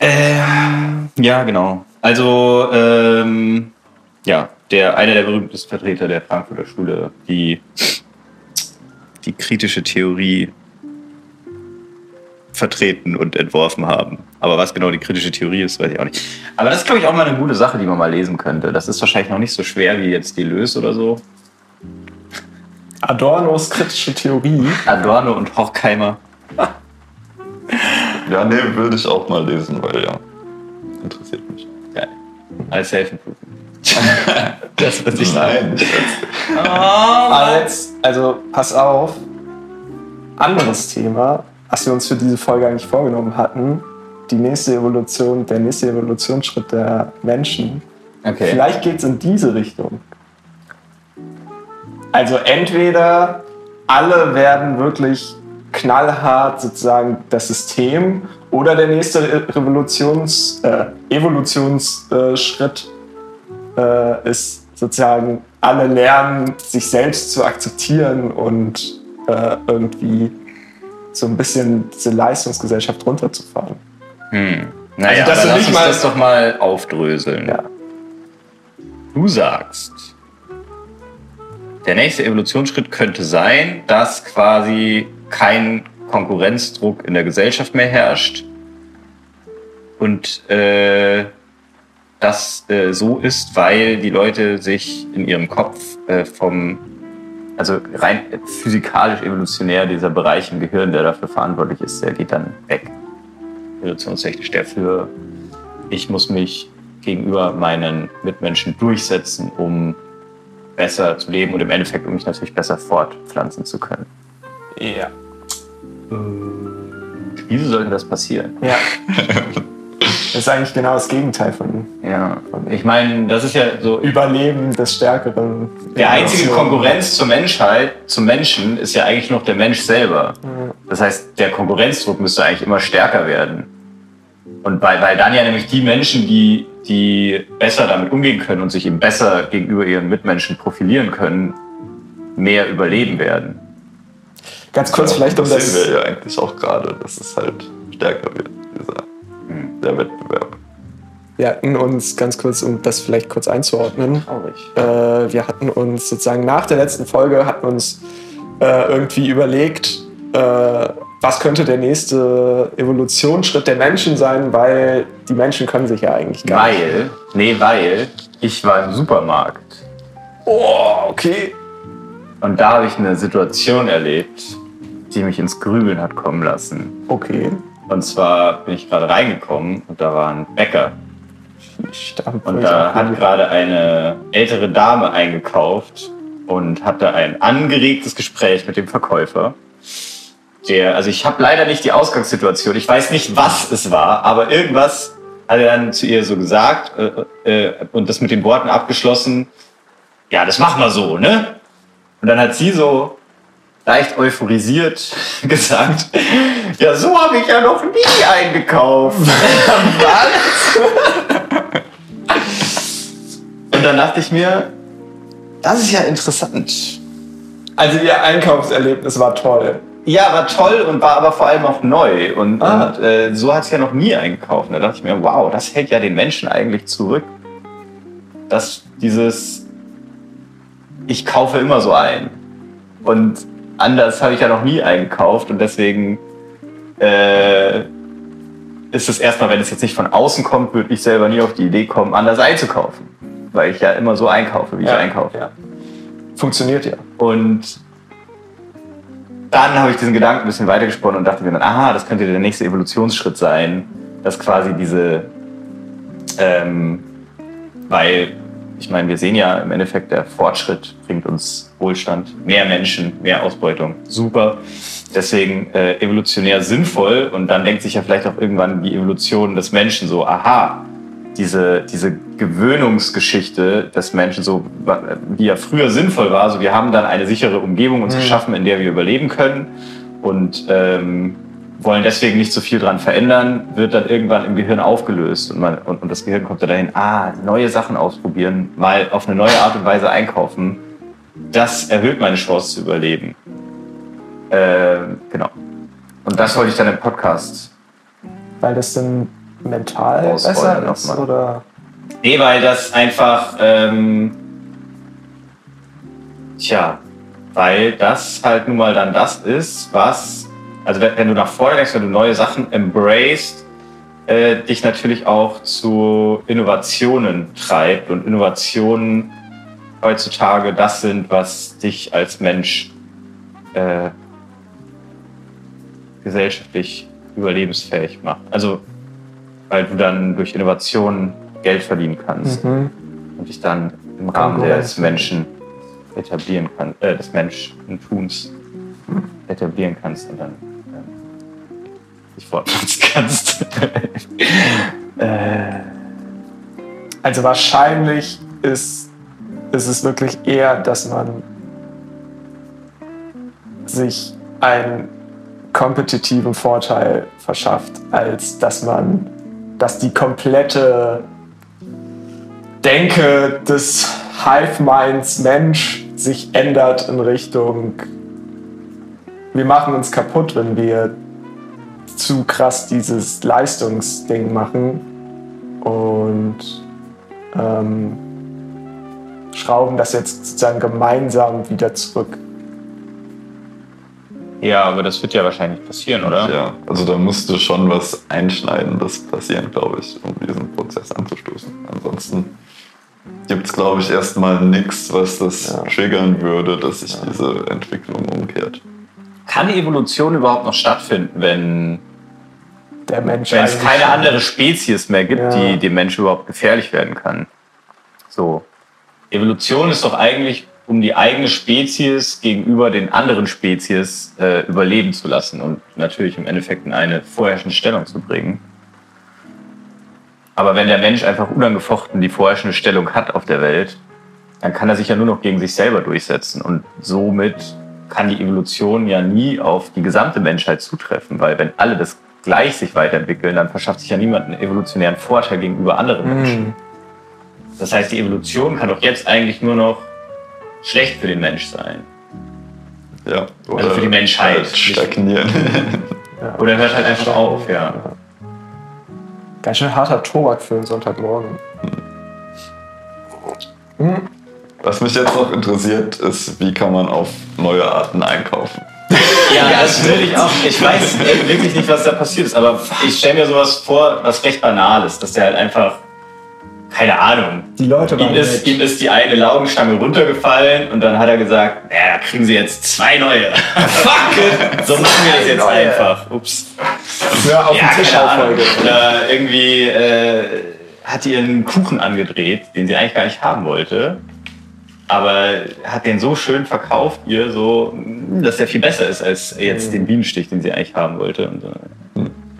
Äh, ja, genau. Also, ähm, ja, der, einer der berühmtesten Vertreter der Frankfurter Schule, die die kritische Theorie vertreten und entworfen haben. Aber was genau die kritische Theorie ist, weiß ich auch nicht. Aber das ist, glaube ich, auch mal eine gute Sache, die man mal lesen könnte. Das ist wahrscheinlich noch nicht so schwer wie jetzt die Lös oder so. Adornos kritische Theorie. Adorno und Horkheimer. Ja, nee, würde ich auch mal lesen, weil ja, interessiert mich. Geil. Als Self-Improvement. das wird sich Nein, ich Als, also pass auf, anderes Thema, was wir uns für diese Folge eigentlich vorgenommen hatten, die nächste Evolution, der nächste Evolutionsschritt der Menschen. Okay. Vielleicht geht es in diese Richtung. Also entweder alle werden wirklich knallhart sozusagen das System oder der nächste Re- Revolutions, äh, Evolutionsschritt äh, ist sozusagen alle lernen, sich selbst zu akzeptieren und äh, irgendwie so ein bisschen diese Leistungsgesellschaft runterzufahren. Hm. Naja, Also, dass aber du lass nicht uns mal- das doch mal aufdröseln. Ja. Du sagst, der nächste Evolutionsschritt könnte sein, dass quasi kein Konkurrenzdruck in der Gesellschaft mehr herrscht und äh, das äh, so ist, weil die Leute sich in ihrem Kopf äh, vom, also rein physikalisch evolutionär dieser Bereich im Gehirn, der dafür verantwortlich ist, der geht dann weg. Evolutionstechnisch, der für ich muss mich gegenüber meinen Mitmenschen durchsetzen, um besser zu leben und im Endeffekt, um mich natürlich besser fortpflanzen zu können. Ja. Wieso sollte das passieren? Ja. Das ist eigentlich genau das Gegenteil von Ja, ich meine, das ist ja so Überleben des Stärkeren. Der einzige. Konkurrenz zur Menschheit, zum Menschen, ist ja eigentlich noch der Mensch selber. Das heißt, der Konkurrenzdruck müsste eigentlich immer stärker werden. Und weil, weil dann ja nämlich die Menschen, die, die besser damit umgehen können und sich eben besser gegenüber ihren Mitmenschen profilieren können, mehr überleben werden. Ganz kurz vielleicht um das das. sehen wir ja eigentlich auch gerade, dass es halt stärker wird, dieser, der Wettbewerb. Wir hatten uns ganz kurz, um das vielleicht kurz einzuordnen, Traurig. äh, wir hatten uns sozusagen nach der letzten Folge hatten uns äh, irgendwie überlegt, äh, was könnte der nächste Evolutionsschritt der Menschen sein, weil die Menschen können sich ja eigentlich gar nicht. Weil, nee, weil ich war im Supermarkt Oh, okay. und da habe ich eine Situation erlebt, die mich ins Grübeln hat kommen lassen. Okay. Und zwar bin ich gerade reingekommen und da war ein Bäcker. Stammt Und da hat gerade eine ältere Dame eingekauft und hatte ein angeregtes Gespräch mit dem Verkäufer. Der, also ich habe leider nicht die Ausgangssituation. Ich weiß nicht, was es war, aber irgendwas hat er dann zu ihr so gesagt äh, äh, und das mit den Worten abgeschlossen. Ja, das machen wir so, ne? Und dann hat sie so leicht euphorisiert gesagt, ja, so habe ich ja noch nie eingekauft. Was? Und dann dachte ich mir, das ist ja interessant. Also ihr Einkaufserlebnis war toll. Ja, war toll und war aber vor allem auch neu. Und, Ah. und äh, so hat es ja noch nie eingekauft. Da dachte ich mir, wow, das hält ja den Menschen eigentlich zurück. Dass dieses, ich kaufe immer so ein. Und anders habe ich ja noch nie eingekauft. Und deswegen äh, ist es erstmal, wenn es jetzt nicht von außen kommt, würde ich selber nie auf die Idee kommen, anders einzukaufen. Weil ich ja immer so einkaufe, wie ich einkaufe. Ja. Funktioniert ja. Und dann habe ich diesen Gedanken ein bisschen weitergesponnen und dachte mir dann, aha, das könnte der nächste Evolutionsschritt sein, dass quasi diese, ähm, weil ich meine, wir sehen ja im Endeffekt, der Fortschritt bringt uns Wohlstand, mehr Menschen, mehr Ausbeutung, super. Deswegen äh, evolutionär sinnvoll und dann denkt sich ja vielleicht auch irgendwann die Evolution des Menschen so, aha, diese, diese Gewöhnungsgeschichte des Menschen, so, die ja früher sinnvoll war. Also wir haben dann eine sichere Umgebung uns geschaffen, in der wir überleben können. Und ähm, wollen deswegen nicht so viel dran verändern, wird dann irgendwann im Gehirn aufgelöst und, man, und, und das Gehirn kommt dann dahin, ah, neue Sachen ausprobieren, mal auf eine neue Art und Weise einkaufen. Das erhöht meine Chance zu überleben. Ähm, genau. Und das wollte ich dann im Podcast. Weil das dann mental besser ist? nochmal. Oder? Nee, weil das einfach, ähm, tja, weil das halt nun mal dann das ist, was, also wenn, wenn du nach vorne denkst, wenn du neue Sachen embraced, äh, dich natürlich auch zu Innovationen treibt und Innovationen heutzutage das sind, was dich als Mensch äh, gesellschaftlich überlebensfähig macht. Also weil du dann durch Innovationen Geld verdienen kannst Mhm. und dich dann im Rahmen des Menschen etablieren kannst, äh, des Menschentuns etablieren kannst und dann ähm, dich fortpflanzen kannst. äh, Also wahrscheinlich ist, ist es wirklich eher, dass man sich einen kompetitiven Vorteil verschafft, als dass man, dass die komplette Denke des Hive-Minds Mensch sich ändert in Richtung, wir machen uns kaputt, wenn wir zu krass dieses Leistungsding machen und ähm, schrauben das jetzt sozusagen gemeinsam wieder zurück. Ja, aber das wird ja wahrscheinlich passieren, oder? Ja, also da musste schon was Einschneidendes passieren, glaube ich, um diesen Prozess anzustoßen. Ansonsten gibt es, glaube ich, erstmal nichts, was das Ja. triggern würde, dass sich diese Entwicklung umkehrt. Kann Evolution überhaupt noch stattfinden, wenn Der Mensch wenn es keine andere Spezies mehr gibt, Ja. die dem Menschen überhaupt gefährlich werden kann. So. Evolution ist doch eigentlich, um die eigene Spezies gegenüber den anderen Spezies äh, überleben zu lassen und natürlich im Endeffekt in eine vorherrschende Stellung zu bringen. Aber wenn der Mensch einfach unangefochten die vorherrschende Stellung hat auf der Welt, dann kann er sich ja nur noch gegen sich selber durchsetzen. Und somit kann die Evolution ja nie auf die gesamte Menschheit zutreffen, weil wenn alle das gleich sich weiterentwickeln, dann verschafft sich ja niemand einen evolutionären Vorteil gegenüber anderen Menschen. Hm. Das heißt, die Evolution kann doch jetzt eigentlich nur noch schlecht für den Mensch sein. Ja, oder Also für die Menschheit. Halt stagnieren. Oder hört halt einfach auf, ja. Ganz schön harter Tobak für einen Sonntagmorgen. Was mich jetzt noch interessiert, ist, wie kann man auf neue Arten einkaufen? Ja, das will ich auch. Ich weiß äh, wirklich nicht, was da passiert ist, aber ich stelle mir sowas vor, was recht banal ist, dass der halt einfach, keine Ahnung, Die Leute ihm ist, ihm ist die eine Laugenstange runtergefallen und dann hat er gesagt, naja, da kriegen sie jetzt zwei neue. Fuck! So machen wir das jetzt einfach. Ups. ja, auf Ja, den Tisch. Oder irgendwie äh, hat die ihren Kuchen angedreht, den sie eigentlich gar nicht haben wollte. Aber hat den so schön verkauft, ihr so, dass der viel besser ist als jetzt den Bienenstich, den sie eigentlich haben wollte. Und, äh,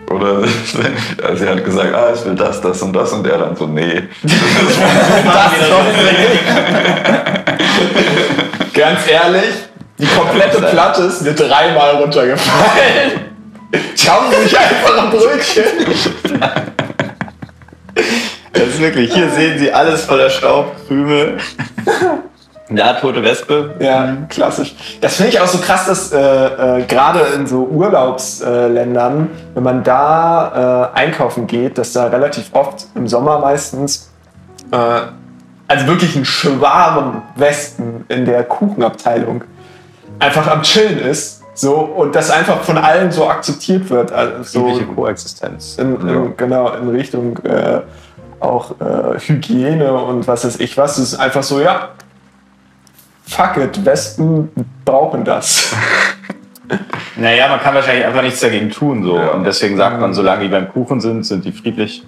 Oder sie hat gesagt, ah, ich will das, das und das und der dann so, nee. Ganz ehrlich, die komplette Platte ist mir dreimal runtergefallen. Schauen Sie sich einfach ein Brötchen. Das ist wirklich, hier sehen Sie alles voller Staub, Krümel. Ja, tote Wespe. Ja, klassisch. Das finde ich auch so krass, dass äh, äh, gerade in so Urlaubsländern, wenn man da äh, einkaufen geht, dass da relativ oft im Sommer meistens äh, also wirklich ein Schwarm Wespen in der Kuchenabteilung einfach am Chillen ist. So, und das einfach von allen so akzeptiert wird. Also so Koexistenz. in, in, genau in Richtung äh, auch äh, Hygiene und was weiß ich was. Es ist einfach so, ja, fuck it, Wespen brauchen das. Naja, man kann wahrscheinlich einfach nichts dagegen tun. So. Ja. Und deswegen sagt man, solange die beim Kuchen sind, sind die friedlich,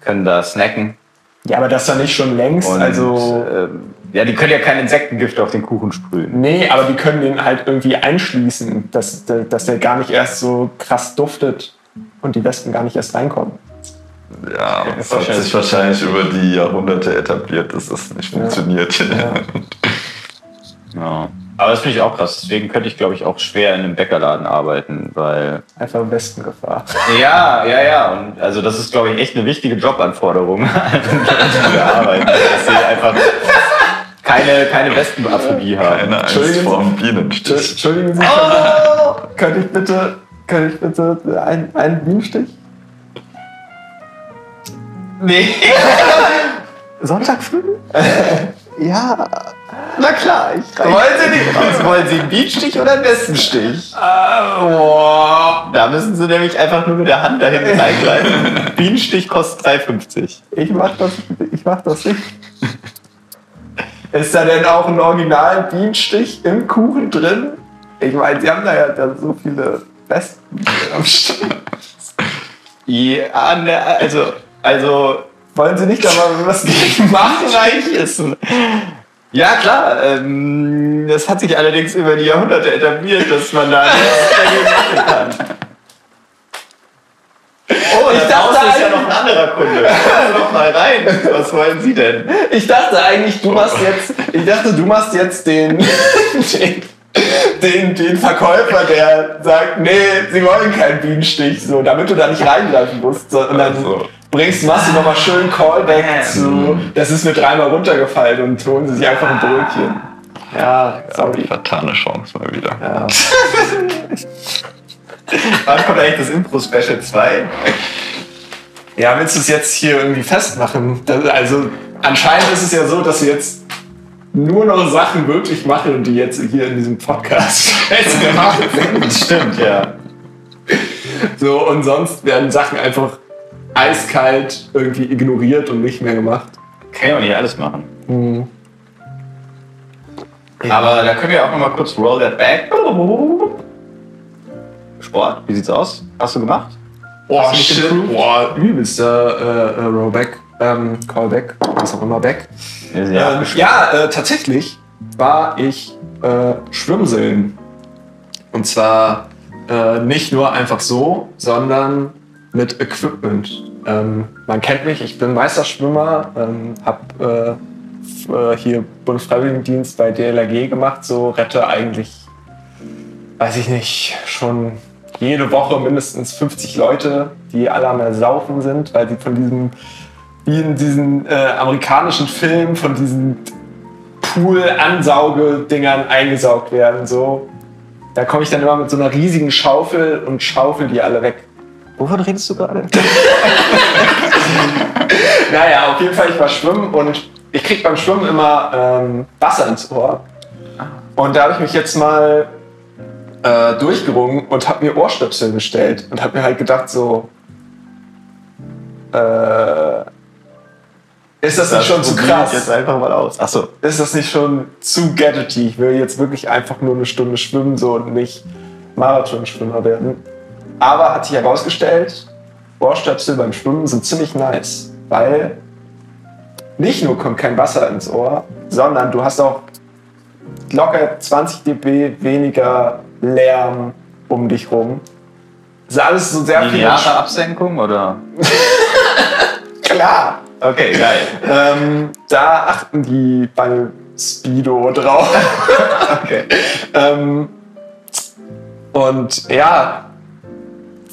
können da snacken. Ja, aber das doch nicht schon längst. Und, also, ähm, ja, die können ja kein Insektengift auf den Kuchen sprühen. nee, aber die können den halt irgendwie einschließen, dass, der- dass der gar nicht erst so krass duftet und die Wespen gar nicht erst reinkommen. Ja, es Ja, hat sich wahrscheinlich über die Jahrhunderte etabliert, dass das nicht funktioniert. Ja. Ja. Aber das finde ich auch krass. Deswegen könnte ich, glaube ich, auch schwer in einem Bäckerladen arbeiten, weil. Einfach im besten Gefahr. Ja, ja, ja. Und also das ist, glaube ich, echt eine wichtige Jobanforderung an die arbeiten. Dass sie einfach keine, keine Wespenaphorie haben. Keine Angst Entschuldigen vor dem Sie- Bienenstich. Entschuldigen Sie, könnte ich bitte, könnte ich bitte ein, einen Bienenstich? Nee. Sonntag früh? ja. Na klar, ich Wollen Sie nicht? Was wollen Sie, einen Bienenstich oder einen Westenstich? Ah, boah. Da müssen Sie nämlich einfach nur mit der Hand dahin reingreifen. Bienenstich kostet 3,50. Ich mach das, ich mach das nicht. Ist da denn auch ein original Bienenstich im Kuchen drin? Ich meine, Sie haben da ja dann so viele Wespen am Start. Ja, ne, also, also Wollen Sie nicht da mal was gegen machen? reich ist. Ja, klar. Ähm, das hat sich allerdings über die Jahrhunderte etabliert, dass man da nichts dagegen machen kann. Oh, Ich da dachte ist ja noch ein anderer Kunde. Doch mal rein. Was wollen Sie denn? Ich dachte eigentlich, du machst jetzt, ich dachte, du machst jetzt den, den, den, den Verkäufer, der sagt, nee, sie wollen keinen Bienenstich, so, damit du da nicht reingreifen musst. So, und dann Ach so. Bringst, machst du nochmal schön Callback zu, das ist mir dreimal runtergefallen und holen sie sich einfach ein Brötchen. Ja, sorry. Vertane Chance mal wieder. Ja. Wann kommt eigentlich das Impro-Special 2? Ja, willst du es jetzt hier irgendwie festmachen? Das, also anscheinend ist es ja so, dass wir jetzt nur noch Sachen wirklich machen, die jetzt hier in diesem Podcast festgemacht sind. Stimmt, ja. So, und sonst werden Sachen einfach eiskalt irgendwie ignoriert und nicht mehr gemacht. Kann ja auch nicht alles machen. Aber da können wir auch noch mal kurz roll that back. Sport, wie sieht's aus? Hast du gemacht? Boah, Hast du nicht improved? Boah, übelster äh, äh, Rollback, ähm, Callback, was auch immer, back. Ja, Ähm, ja, äh, tatsächlich war ich äh, Schwimmseln. Und zwar äh, nicht nur einfach so, sondern mit Equipment. Ähm, man kennt mich, ich bin Meisterschwimmer, ähm, habe äh, äh, hier Bundesfreiwilligendienst bei DLRG gemacht, so rette eigentlich, weiß ich nicht, schon jede Woche mindestens 50 Leute, die alle am Ersaufen sind, weil sie von diesem wie in diesen äh, amerikanischen Filmen von diesen Pool-Ansauge-Dingern eingesaugt werden. So. Da komme ich dann immer mit so einer riesigen Schaufel und schaufel die alle weg. Wovon redest du gerade? Naja, auf jeden Fall, ich war schwimmen und ich krieg beim Schwimmen immer ähm, Wasser ins Ohr. Und da habe ich mich jetzt mal äh, durchgerungen und habe mir Ohrstöpsel bestellt und habe mir halt gedacht, so. Äh, ist das, nicht schon zu krass? Jetzt einfach mal aus. Achso. ist das nicht schon zu gadgety? Ich will jetzt wirklich einfach nur eine Stunde schwimmen so und nicht Marathonschwimmer werden. Aber hat sich herausgestellt, Ohrstöpsel beim Schwimmen sind ziemlich nice, weil nicht nur kommt kein Wasser ins Ohr, sondern du hast auch locker 20 dB weniger Lärm um dich rum. Das ist alles so sehr viel Lineare Absenkung oder? klar. Okay, geil. Ähm, da achten die bei Speedo drauf. Okay. ähm, und ja,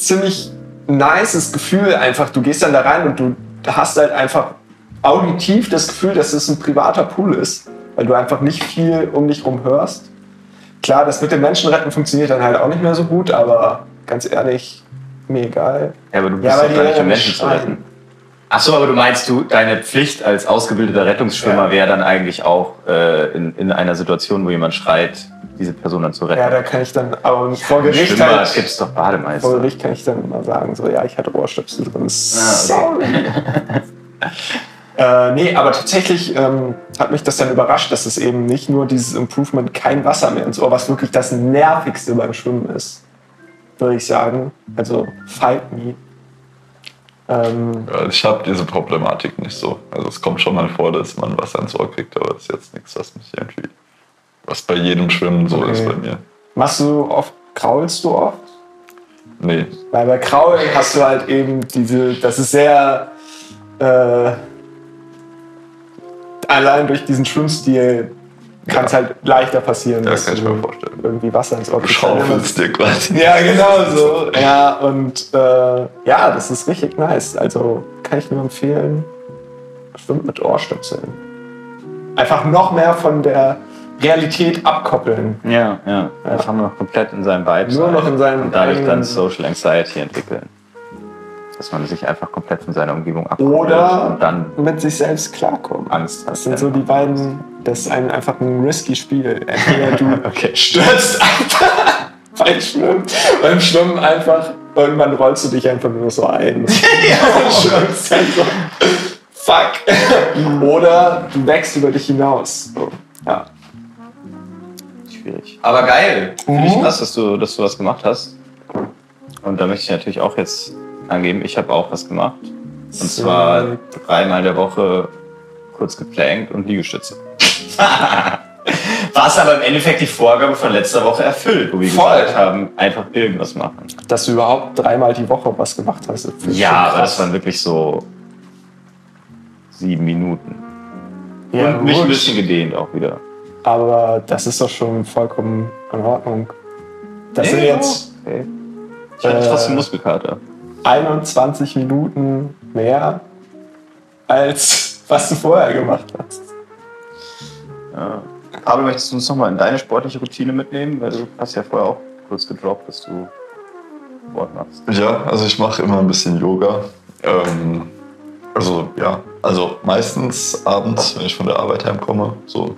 ziemlich nices Gefühl einfach. Du gehst dann da rein und du hast halt einfach auditiv das Gefühl, dass es ein privater Pool ist, weil du einfach nicht viel um dich rum hörst. Klar, das mit dem Menschenretten funktioniert dann halt auch nicht mehr so gut, aber ganz ehrlich, mir egal. Ja, aber du bist Ja, doch da nicht, um Menschen zu schreien. Retten. Achso, aber du meinst, du, deine Pflicht als ausgebildeter Rettungsschwimmer Ja. wäre dann eigentlich auch äh, in, in einer Situation, wo jemand schreit, diese Person dann zu retten. Ja, da kann ich dann, aber vor Gericht Schwimmer halt, gibt's doch vor Bademeister. Gericht kann ich dann immer sagen, so, ja, ich hatte Ohrstöpsel drin. Ah, Sorry. Äh, nee, aber tatsächlich ähm, hat mich das dann überrascht, dass es eben nicht nur dieses Improvement kein Wasser mehr ins Ohr, was wirklich das nervigste beim Schwimmen ist, würde ich sagen. Also fight me. Ähm, Ja, ich habe diese Problematik nicht so. Also es kommt schon mal vor, dass man was ans Ohr kriegt, aber das ist jetzt nichts, was mich irgendwie, was bei jedem Schwimmen so Okay. ist bei mir. machst du oft, kraulst du oft? Nee, Weil bei Kraulen hast du halt eben diese, das ist sehr, äh, allein durch diesen Schwimmstil kann es halt leichter passieren, Das kann ich du mir vorstellen. irgendwie Wasser ins Ohr schaufelst dir quasi. Ja, genau so. Ja, und äh, ja, das ist richtig nice. Also kann ich nur empfehlen, schwimmt mit Ohrstöpseln. Einfach noch mehr von der Realität abkoppeln. Ja, ja. Einfach nur noch komplett in seinem Vibe Nur noch in seinem und dadurch dann Social Anxiety entwickeln. Dass man sich einfach komplett von seiner Umgebung abkoppelt Oder und dann mit sich selbst klarkommen. Angst hat. Das sind so die beiden, das ist ein, einfach ein risky Spiel. Entweder du Okay. stürzt einfach beim Schwimmen, beim Schwimmen einfach, irgendwann rollst du dich einfach nur so ein. ja, schwimmst dann so. Fuck. Oder du wächst über dich hinaus. So. Ja. schwierig. Aber geil. Finde ich Mhm. krass, dass du, dass du was gemacht hast. Und da möchte ich natürlich auch jetzt angeben, ich habe auch was gemacht. Und zwar dreimal der Woche kurz geplankt und Liegestütze. Was aber im Endeffekt die Vorgabe von letzter Woche erfüllt, wo wir Voll. gesagt haben, einfach irgendwas machen. Dass du überhaupt dreimal die Woche was gemacht hast. Ja, aber das waren wirklich so sieben Minuten. ja, und mich ein bisschen gedehnt auch wieder. Aber das ist doch schon vollkommen in Ordnung. Das sind jetzt Okay. Ich hatte Äh, trotzdem Muskelkater. 21 Minuten mehr als was du vorher gemacht hast. Ja. Pablo, möchtest du uns nochmal in deine sportliche Routine mitnehmen? Weil du hast ja vorher auch kurz gedroppt, dass du Sport machst. Ja, also ich mache immer ein bisschen Yoga. Ähm, also ja, also meistens abends, wenn ich von der Arbeit heimkomme, so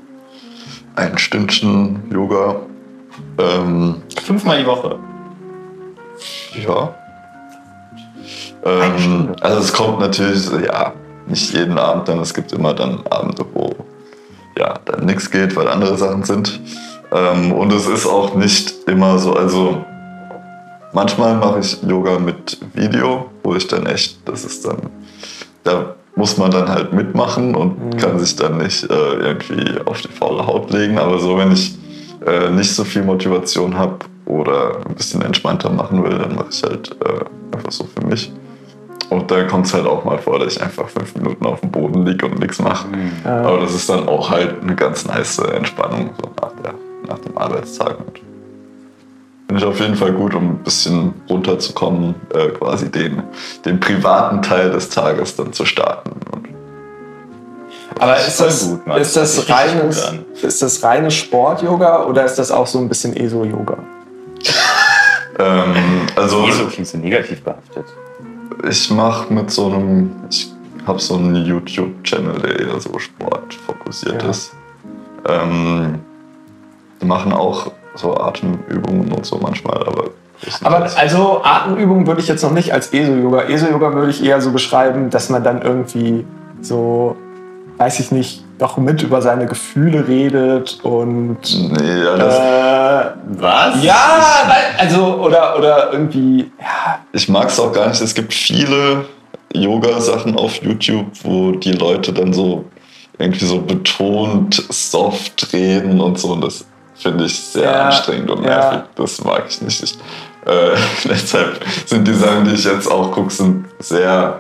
ein Stündchen Yoga. Ähm, Fünfmal die Woche. ja. Ähm, also es kommt natürlich, ja, nicht jeden Abend, denn es gibt immer dann Abende, wo ja, dann nichts geht, weil andere Sachen sind. Ähm, und es ist auch nicht immer so, also manchmal mache ich Yoga mit Video, wo ich dann echt, das ist dann, da muss man dann halt mitmachen und kann sich dann nicht äh, irgendwie auf die faule Haut legen. Aber so, wenn ich äh, nicht so viel Motivation habe oder ein bisschen entspannter machen will, dann mache ich halt äh, einfach so für mich. Und da kommt es halt auch mal vor, dass ich einfach fünf Minuten auf dem Boden liege und nichts mache. Ja. Aber das ist dann auch halt eine ganz nice Entspannung so nach, der, nach dem Arbeitstag. Und Finde ich auf jeden Fall gut, um ein bisschen runterzukommen, äh, quasi den, den privaten Teil des Tages dann zu starten. Und Aber ist das, gut, Mann. ist das, Das reines, ist das reines Sport-Yoga oder ist das auch so ein bisschen ESO-Yoga? ähm, also Wieso klingt so negativ behaftet? Ich mache mit so einem, ich habe so einen YouTube-Channel, der eher so Sport fokussiert Ja. ist. Ähm, die machen auch so Atemübungen und so manchmal, aber Aber also Atemübungen würde ich jetzt noch nicht als ESO-Yoga. ESO-Yoga würde ich eher so beschreiben, dass man dann irgendwie so, weiß ich nicht, doch mit über seine Gefühle redet und nee, ja, das, äh, Was? ja, also oder oder irgendwie ja, Ich mag es auch gar nicht. Es gibt viele Yoga-Sachen auf YouTube, wo die Leute dann so irgendwie so betont soft reden und so. Und das finde ich sehr Ja, anstrengend und ja. nervig. Das mag ich nicht. Ich, äh, deshalb sind die Sachen, die ich jetzt auch gucke, sind sehr,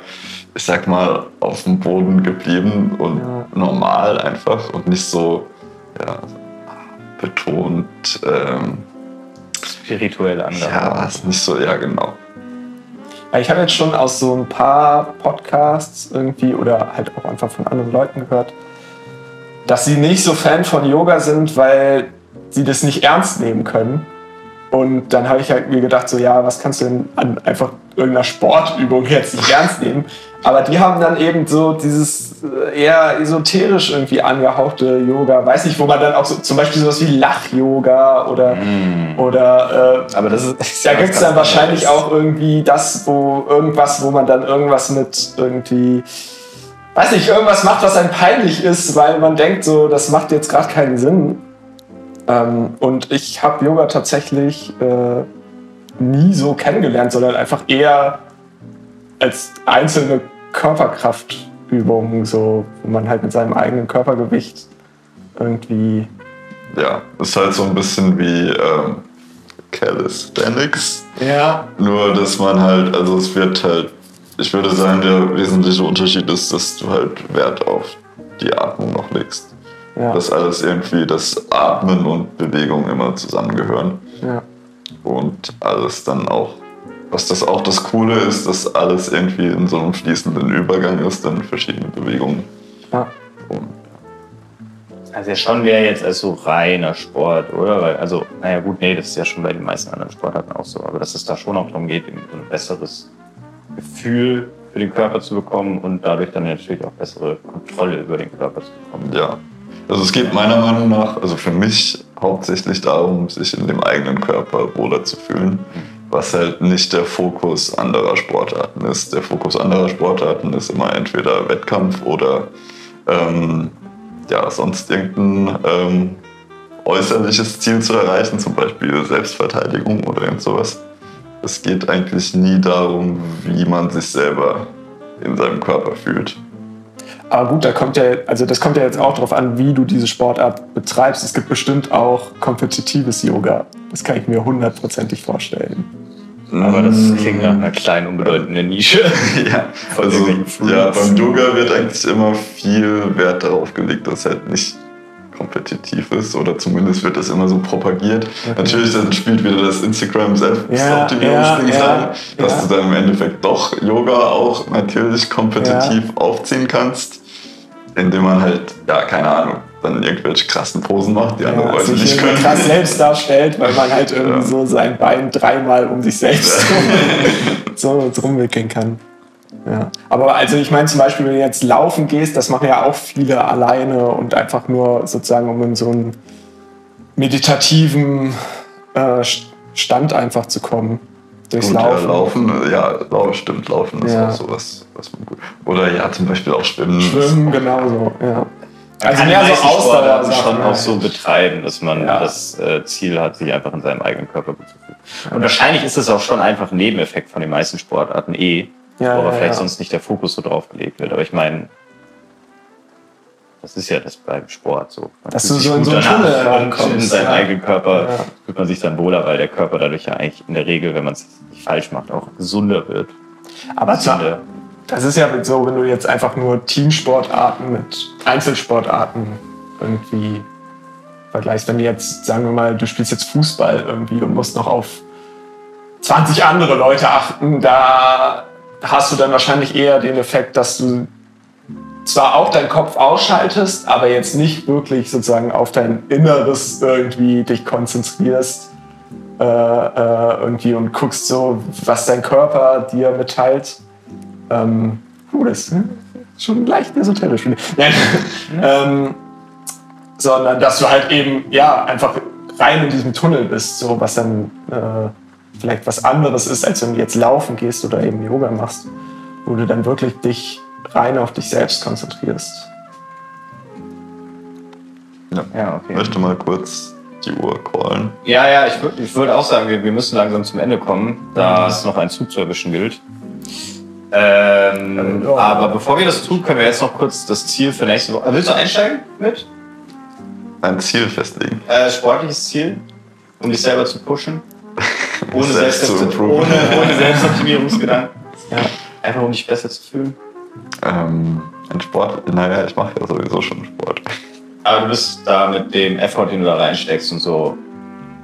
ich sag mal, auf dem Boden geblieben und Ja. normal einfach und nicht so ja, betont. Ähm, Spirituell anders. ja, ist nicht so, ja, genau. Ich habe jetzt schon aus so ein paar Podcasts irgendwie oder halt auch einfach von anderen Leuten gehört, dass sie nicht so Fan von Yoga sind, weil sie das nicht ernst nehmen können. Und dann habe ich halt mir gedacht, so ja, was kannst du denn an einfach irgendeiner Sportübung jetzt nicht ernst nehmen? Aber die haben dann eben so dieses äh, eher esoterisch irgendwie angehauchte Yoga, weiß nicht, wo man dann auch so zum Beispiel sowas wie Lach-Yoga oder, oder äh, Aber das ist. da gibt es dann wahrscheinlich auch irgendwie das, wo irgendwas, wo man dann irgendwas mit irgendwie, weiß nicht, irgendwas macht, was einem peinlich ist, weil man denkt so, das macht jetzt gerade keinen Sinn. Ähm, und ich habe Yoga tatsächlich äh, nie so kennengelernt, sondern einfach eher als einzelne Körperkraftübungen, so, wo man halt mit seinem eigenen Körpergewicht irgendwie Ja, ist halt so ein bisschen wie ähm, Calisthenics. ja, Nur, dass man halt, also es wird halt, ich würde sagen, der wesentliche Unterschied ist, dass du halt Wert auf die Atmung noch legst. Ja. Dass alles irgendwie, das Atmen und Bewegung immer zusammengehören. Ja. Und alles dann auch, was das auch das Coole ist, dass alles irgendwie in so einem fließenden Übergang ist, dann verschiedene Bewegungen. Ja. Also ja schon wäre jetzt als so reiner Sport, oder? Weil, also, naja gut, nee, das ist ja schon bei den meisten anderen Sportarten auch so, aber dass es da schon auch darum geht, so ein besseres Gefühl für den Körper zu bekommen und dadurch dann natürlich auch bessere Kontrolle über den Körper zu bekommen. Ja. Also es geht meiner Meinung nach, also für mich hauptsächlich darum, sich in dem eigenen Körper wohler zu fühlen, was halt nicht der Fokus anderer Sportarten ist. Der Fokus anderer Sportarten ist immer entweder Wettkampf oder ähm, ja, sonst irgendein ähm, äußerliches Ziel zu erreichen, zum Beispiel Selbstverteidigung oder irgend sowas. Es geht eigentlich nie darum, wie man sich selber in seinem Körper fühlt. Aber gut, da kommt ja, also das kommt ja jetzt auch darauf an, wie du diese Sportart betreibst. Es gibt bestimmt auch kompetitives Yoga. Das kann ich mir hundertprozentig vorstellen. Aber das klingt nach einer kleinen, unbedeutenden Nische. Ja, also, ja, beim Yoga wird eigentlich immer viel Wert darauf gelegt, dass halt nicht kompetitiv ist oder zumindest wird das immer so propagiert. Natürlich dann spielt wieder das Instagram Selbstoptimierungsding Ja, ja, rein, dass ja. du dann im Endeffekt doch Yoga auch natürlich kompetitiv aufziehen kannst, indem man halt, ja, keine Ahnung, dann irgendwelche krassen Posen macht, die andere Ja, Leute sich nicht können. krass selbst darstellt, weil man halt irgendwie Ja. so sein Bein dreimal um sich selbst so rumwickeln kann. Ja. Aber also ich meine zum Beispiel, wenn du jetzt laufen gehst, das machen ja auch viele alleine und einfach nur sozusagen, um in so einen meditativen äh, Stand einfach zu kommen. Durchs Gut, Laufen. Ja, laufen, ja, lau- stimmt, laufen ist Ja. auch sowas, was man gut. Oder ja, zum Beispiel auch Schwimmen. Schwimmen, genauso, ja. Man Also kann die so Sportarten Ausdauersachen schon auch halt. so betreiben, dass man Ja. das äh, Ziel hat, sich einfach in seinem eigenen Körper gut zu fühlen. Und wahrscheinlich ist es auch schon einfach ein Nebeneffekt von den meisten Sportarten eh, Ja, wo aber ja, vielleicht ja. sonst nicht der Fokus so drauf gelegt wird. Aber ich meine, das ist ja das beim Sport so. Man Dass du sich so in gut so einen Tunnel und reinkommst, in seinem ja. eigenen Körper Ja. fühlt man sich dann wohler, weil der Körper dadurch ja eigentlich in der Regel, wenn man es nicht falsch macht, auch gesunder wird. Aber zwar, Gesünder. Das ist ja so, wenn du jetzt einfach nur Teamsportarten mit Einzelsportarten irgendwie vergleichst. Wenn du jetzt, sagen wir mal, du spielst jetzt Fußball irgendwie und musst noch auf 20 andere Leute achten, da hast du dann wahrscheinlich eher den Effekt, dass du zwar auch deinen Kopf ausschaltest, aber jetzt nicht wirklich sozusagen auf dein Inneres irgendwie dich konzentrierst äh, äh, irgendwie und guckst so, was dein Körper dir mitteilt. Ähm, puh, das ist schon leicht esoterisch. ich. Nein. ähm, sondern dass du halt eben ja einfach rein in diesem Tunnel bist, so was dann äh, vielleicht was anderes ist, als wenn du jetzt laufen gehst oder eben Yoga machst, wo du dann wirklich dich rein auf dich selbst konzentrierst. Ja, Ich okay. möchte mal kurz die Uhr callen. Ja, ja, ich würde ich würd auch sagen, wir, wir müssen langsam zum Ende kommen, da es noch einen Zug zu erwischen gilt. Ähm, Ja. Aber bevor wir das tun, können wir jetzt noch kurz das Ziel für nächste Woche. Willst du einsteigen mit? Ein Ziel festlegen. Äh, sportliches Ziel, um dich selber zu pushen. Ohne, Selbst zu ohne, ohne Selbstoptimierungsgedanken. Ja. Einfach um dich besser zu fühlen. Ähm, ein Sport, naja, ich mache ja sowieso schon Sport. Aber du bist da mit dem Effort, den du da reinsteckst und so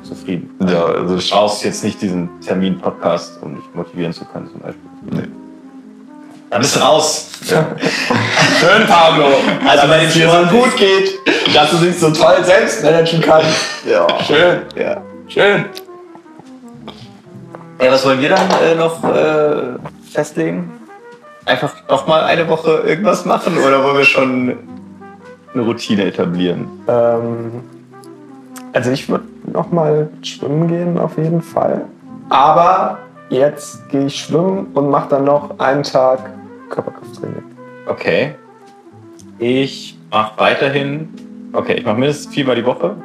zufrieden. Ja, also Du ich, brauchst jetzt nicht diesen Termin-Podcast, um dich motivieren zu können, zum Beispiel. nee. Dann bist du raus. Schön, Pablo. Also, wenn es dir so gut geht, dass du dich so toll selbst managen kannst. Ja. Schön, ja. schön. Ja, was wollen wir dann äh, noch äh, festlegen? Einfach noch mal eine Woche irgendwas machen oder wollen wir schon eine Routine etablieren? Ähm, also ich würde noch mal schwimmen gehen auf jeden Fall. Aber jetzt gehe ich schwimmen und mache dann noch einen Tag Körperkrafttraining. Okay. Ich mache weiterhin. Okay, ich mache mindestens viermal die Woche.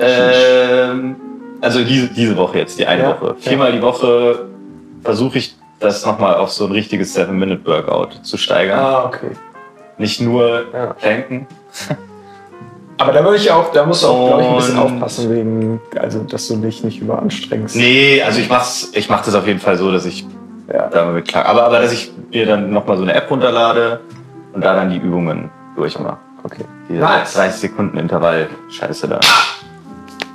Ähm, also diese, diese Woche jetzt, die eine Ja, Woche. Viermal die Woche versuche ich das nochmal auf so ein richtiges 7-Minute-Workout zu steigern. Ah, okay. Nicht nur Ja. planken. Aber da würde ich auch, da musst du auch, glaube ich, ein bisschen aufpassen wegen, also dass du dich nicht überanstrengst. Nee, also ich mach's, ich mach das auf jeden Fall so, dass ich Ja. damit klar. Aber, aber dass ich mir dann nochmal so eine App runterlade und da dann die Übungen durchmache. Okay. Hier, Nice. 30 Sekunden Intervall. Scheiße da.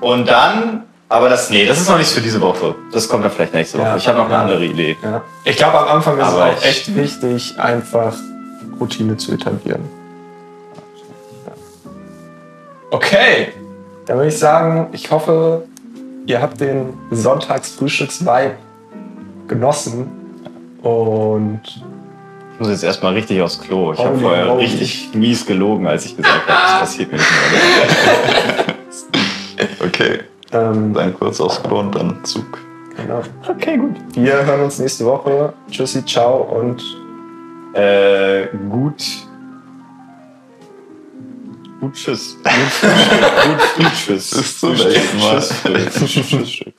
Und dann, aber das, nee, das ist noch nichts für diese Woche. Das kommt dann vielleicht nächste Woche. Ja. ich habe noch eine andere Idee. Ja. Ich glaube, am Anfang ist Aber es auch echt wichtig, einfach Routine zu etablieren. Okay, dann würde ich sagen, ich hoffe, ihr habt den Sonntagsfrühstücks-Vibe genossen. Und Ich muss jetzt erstmal richtig aufs Klo. Ich habe vorher moly. richtig mies gelogen, als ich gesagt habe, das passiert mir nicht mehr. Okay, ähm, dann kurz aufs Klo und dann Zug. genau. Okay, gut. wir hören uns nächste Woche. Tschüssi, ciao und Äh, gut. Gut, tschüss. Gut. Gut, Frühstück. Bis zum nächsten Mal. Tschüss. Tschüss.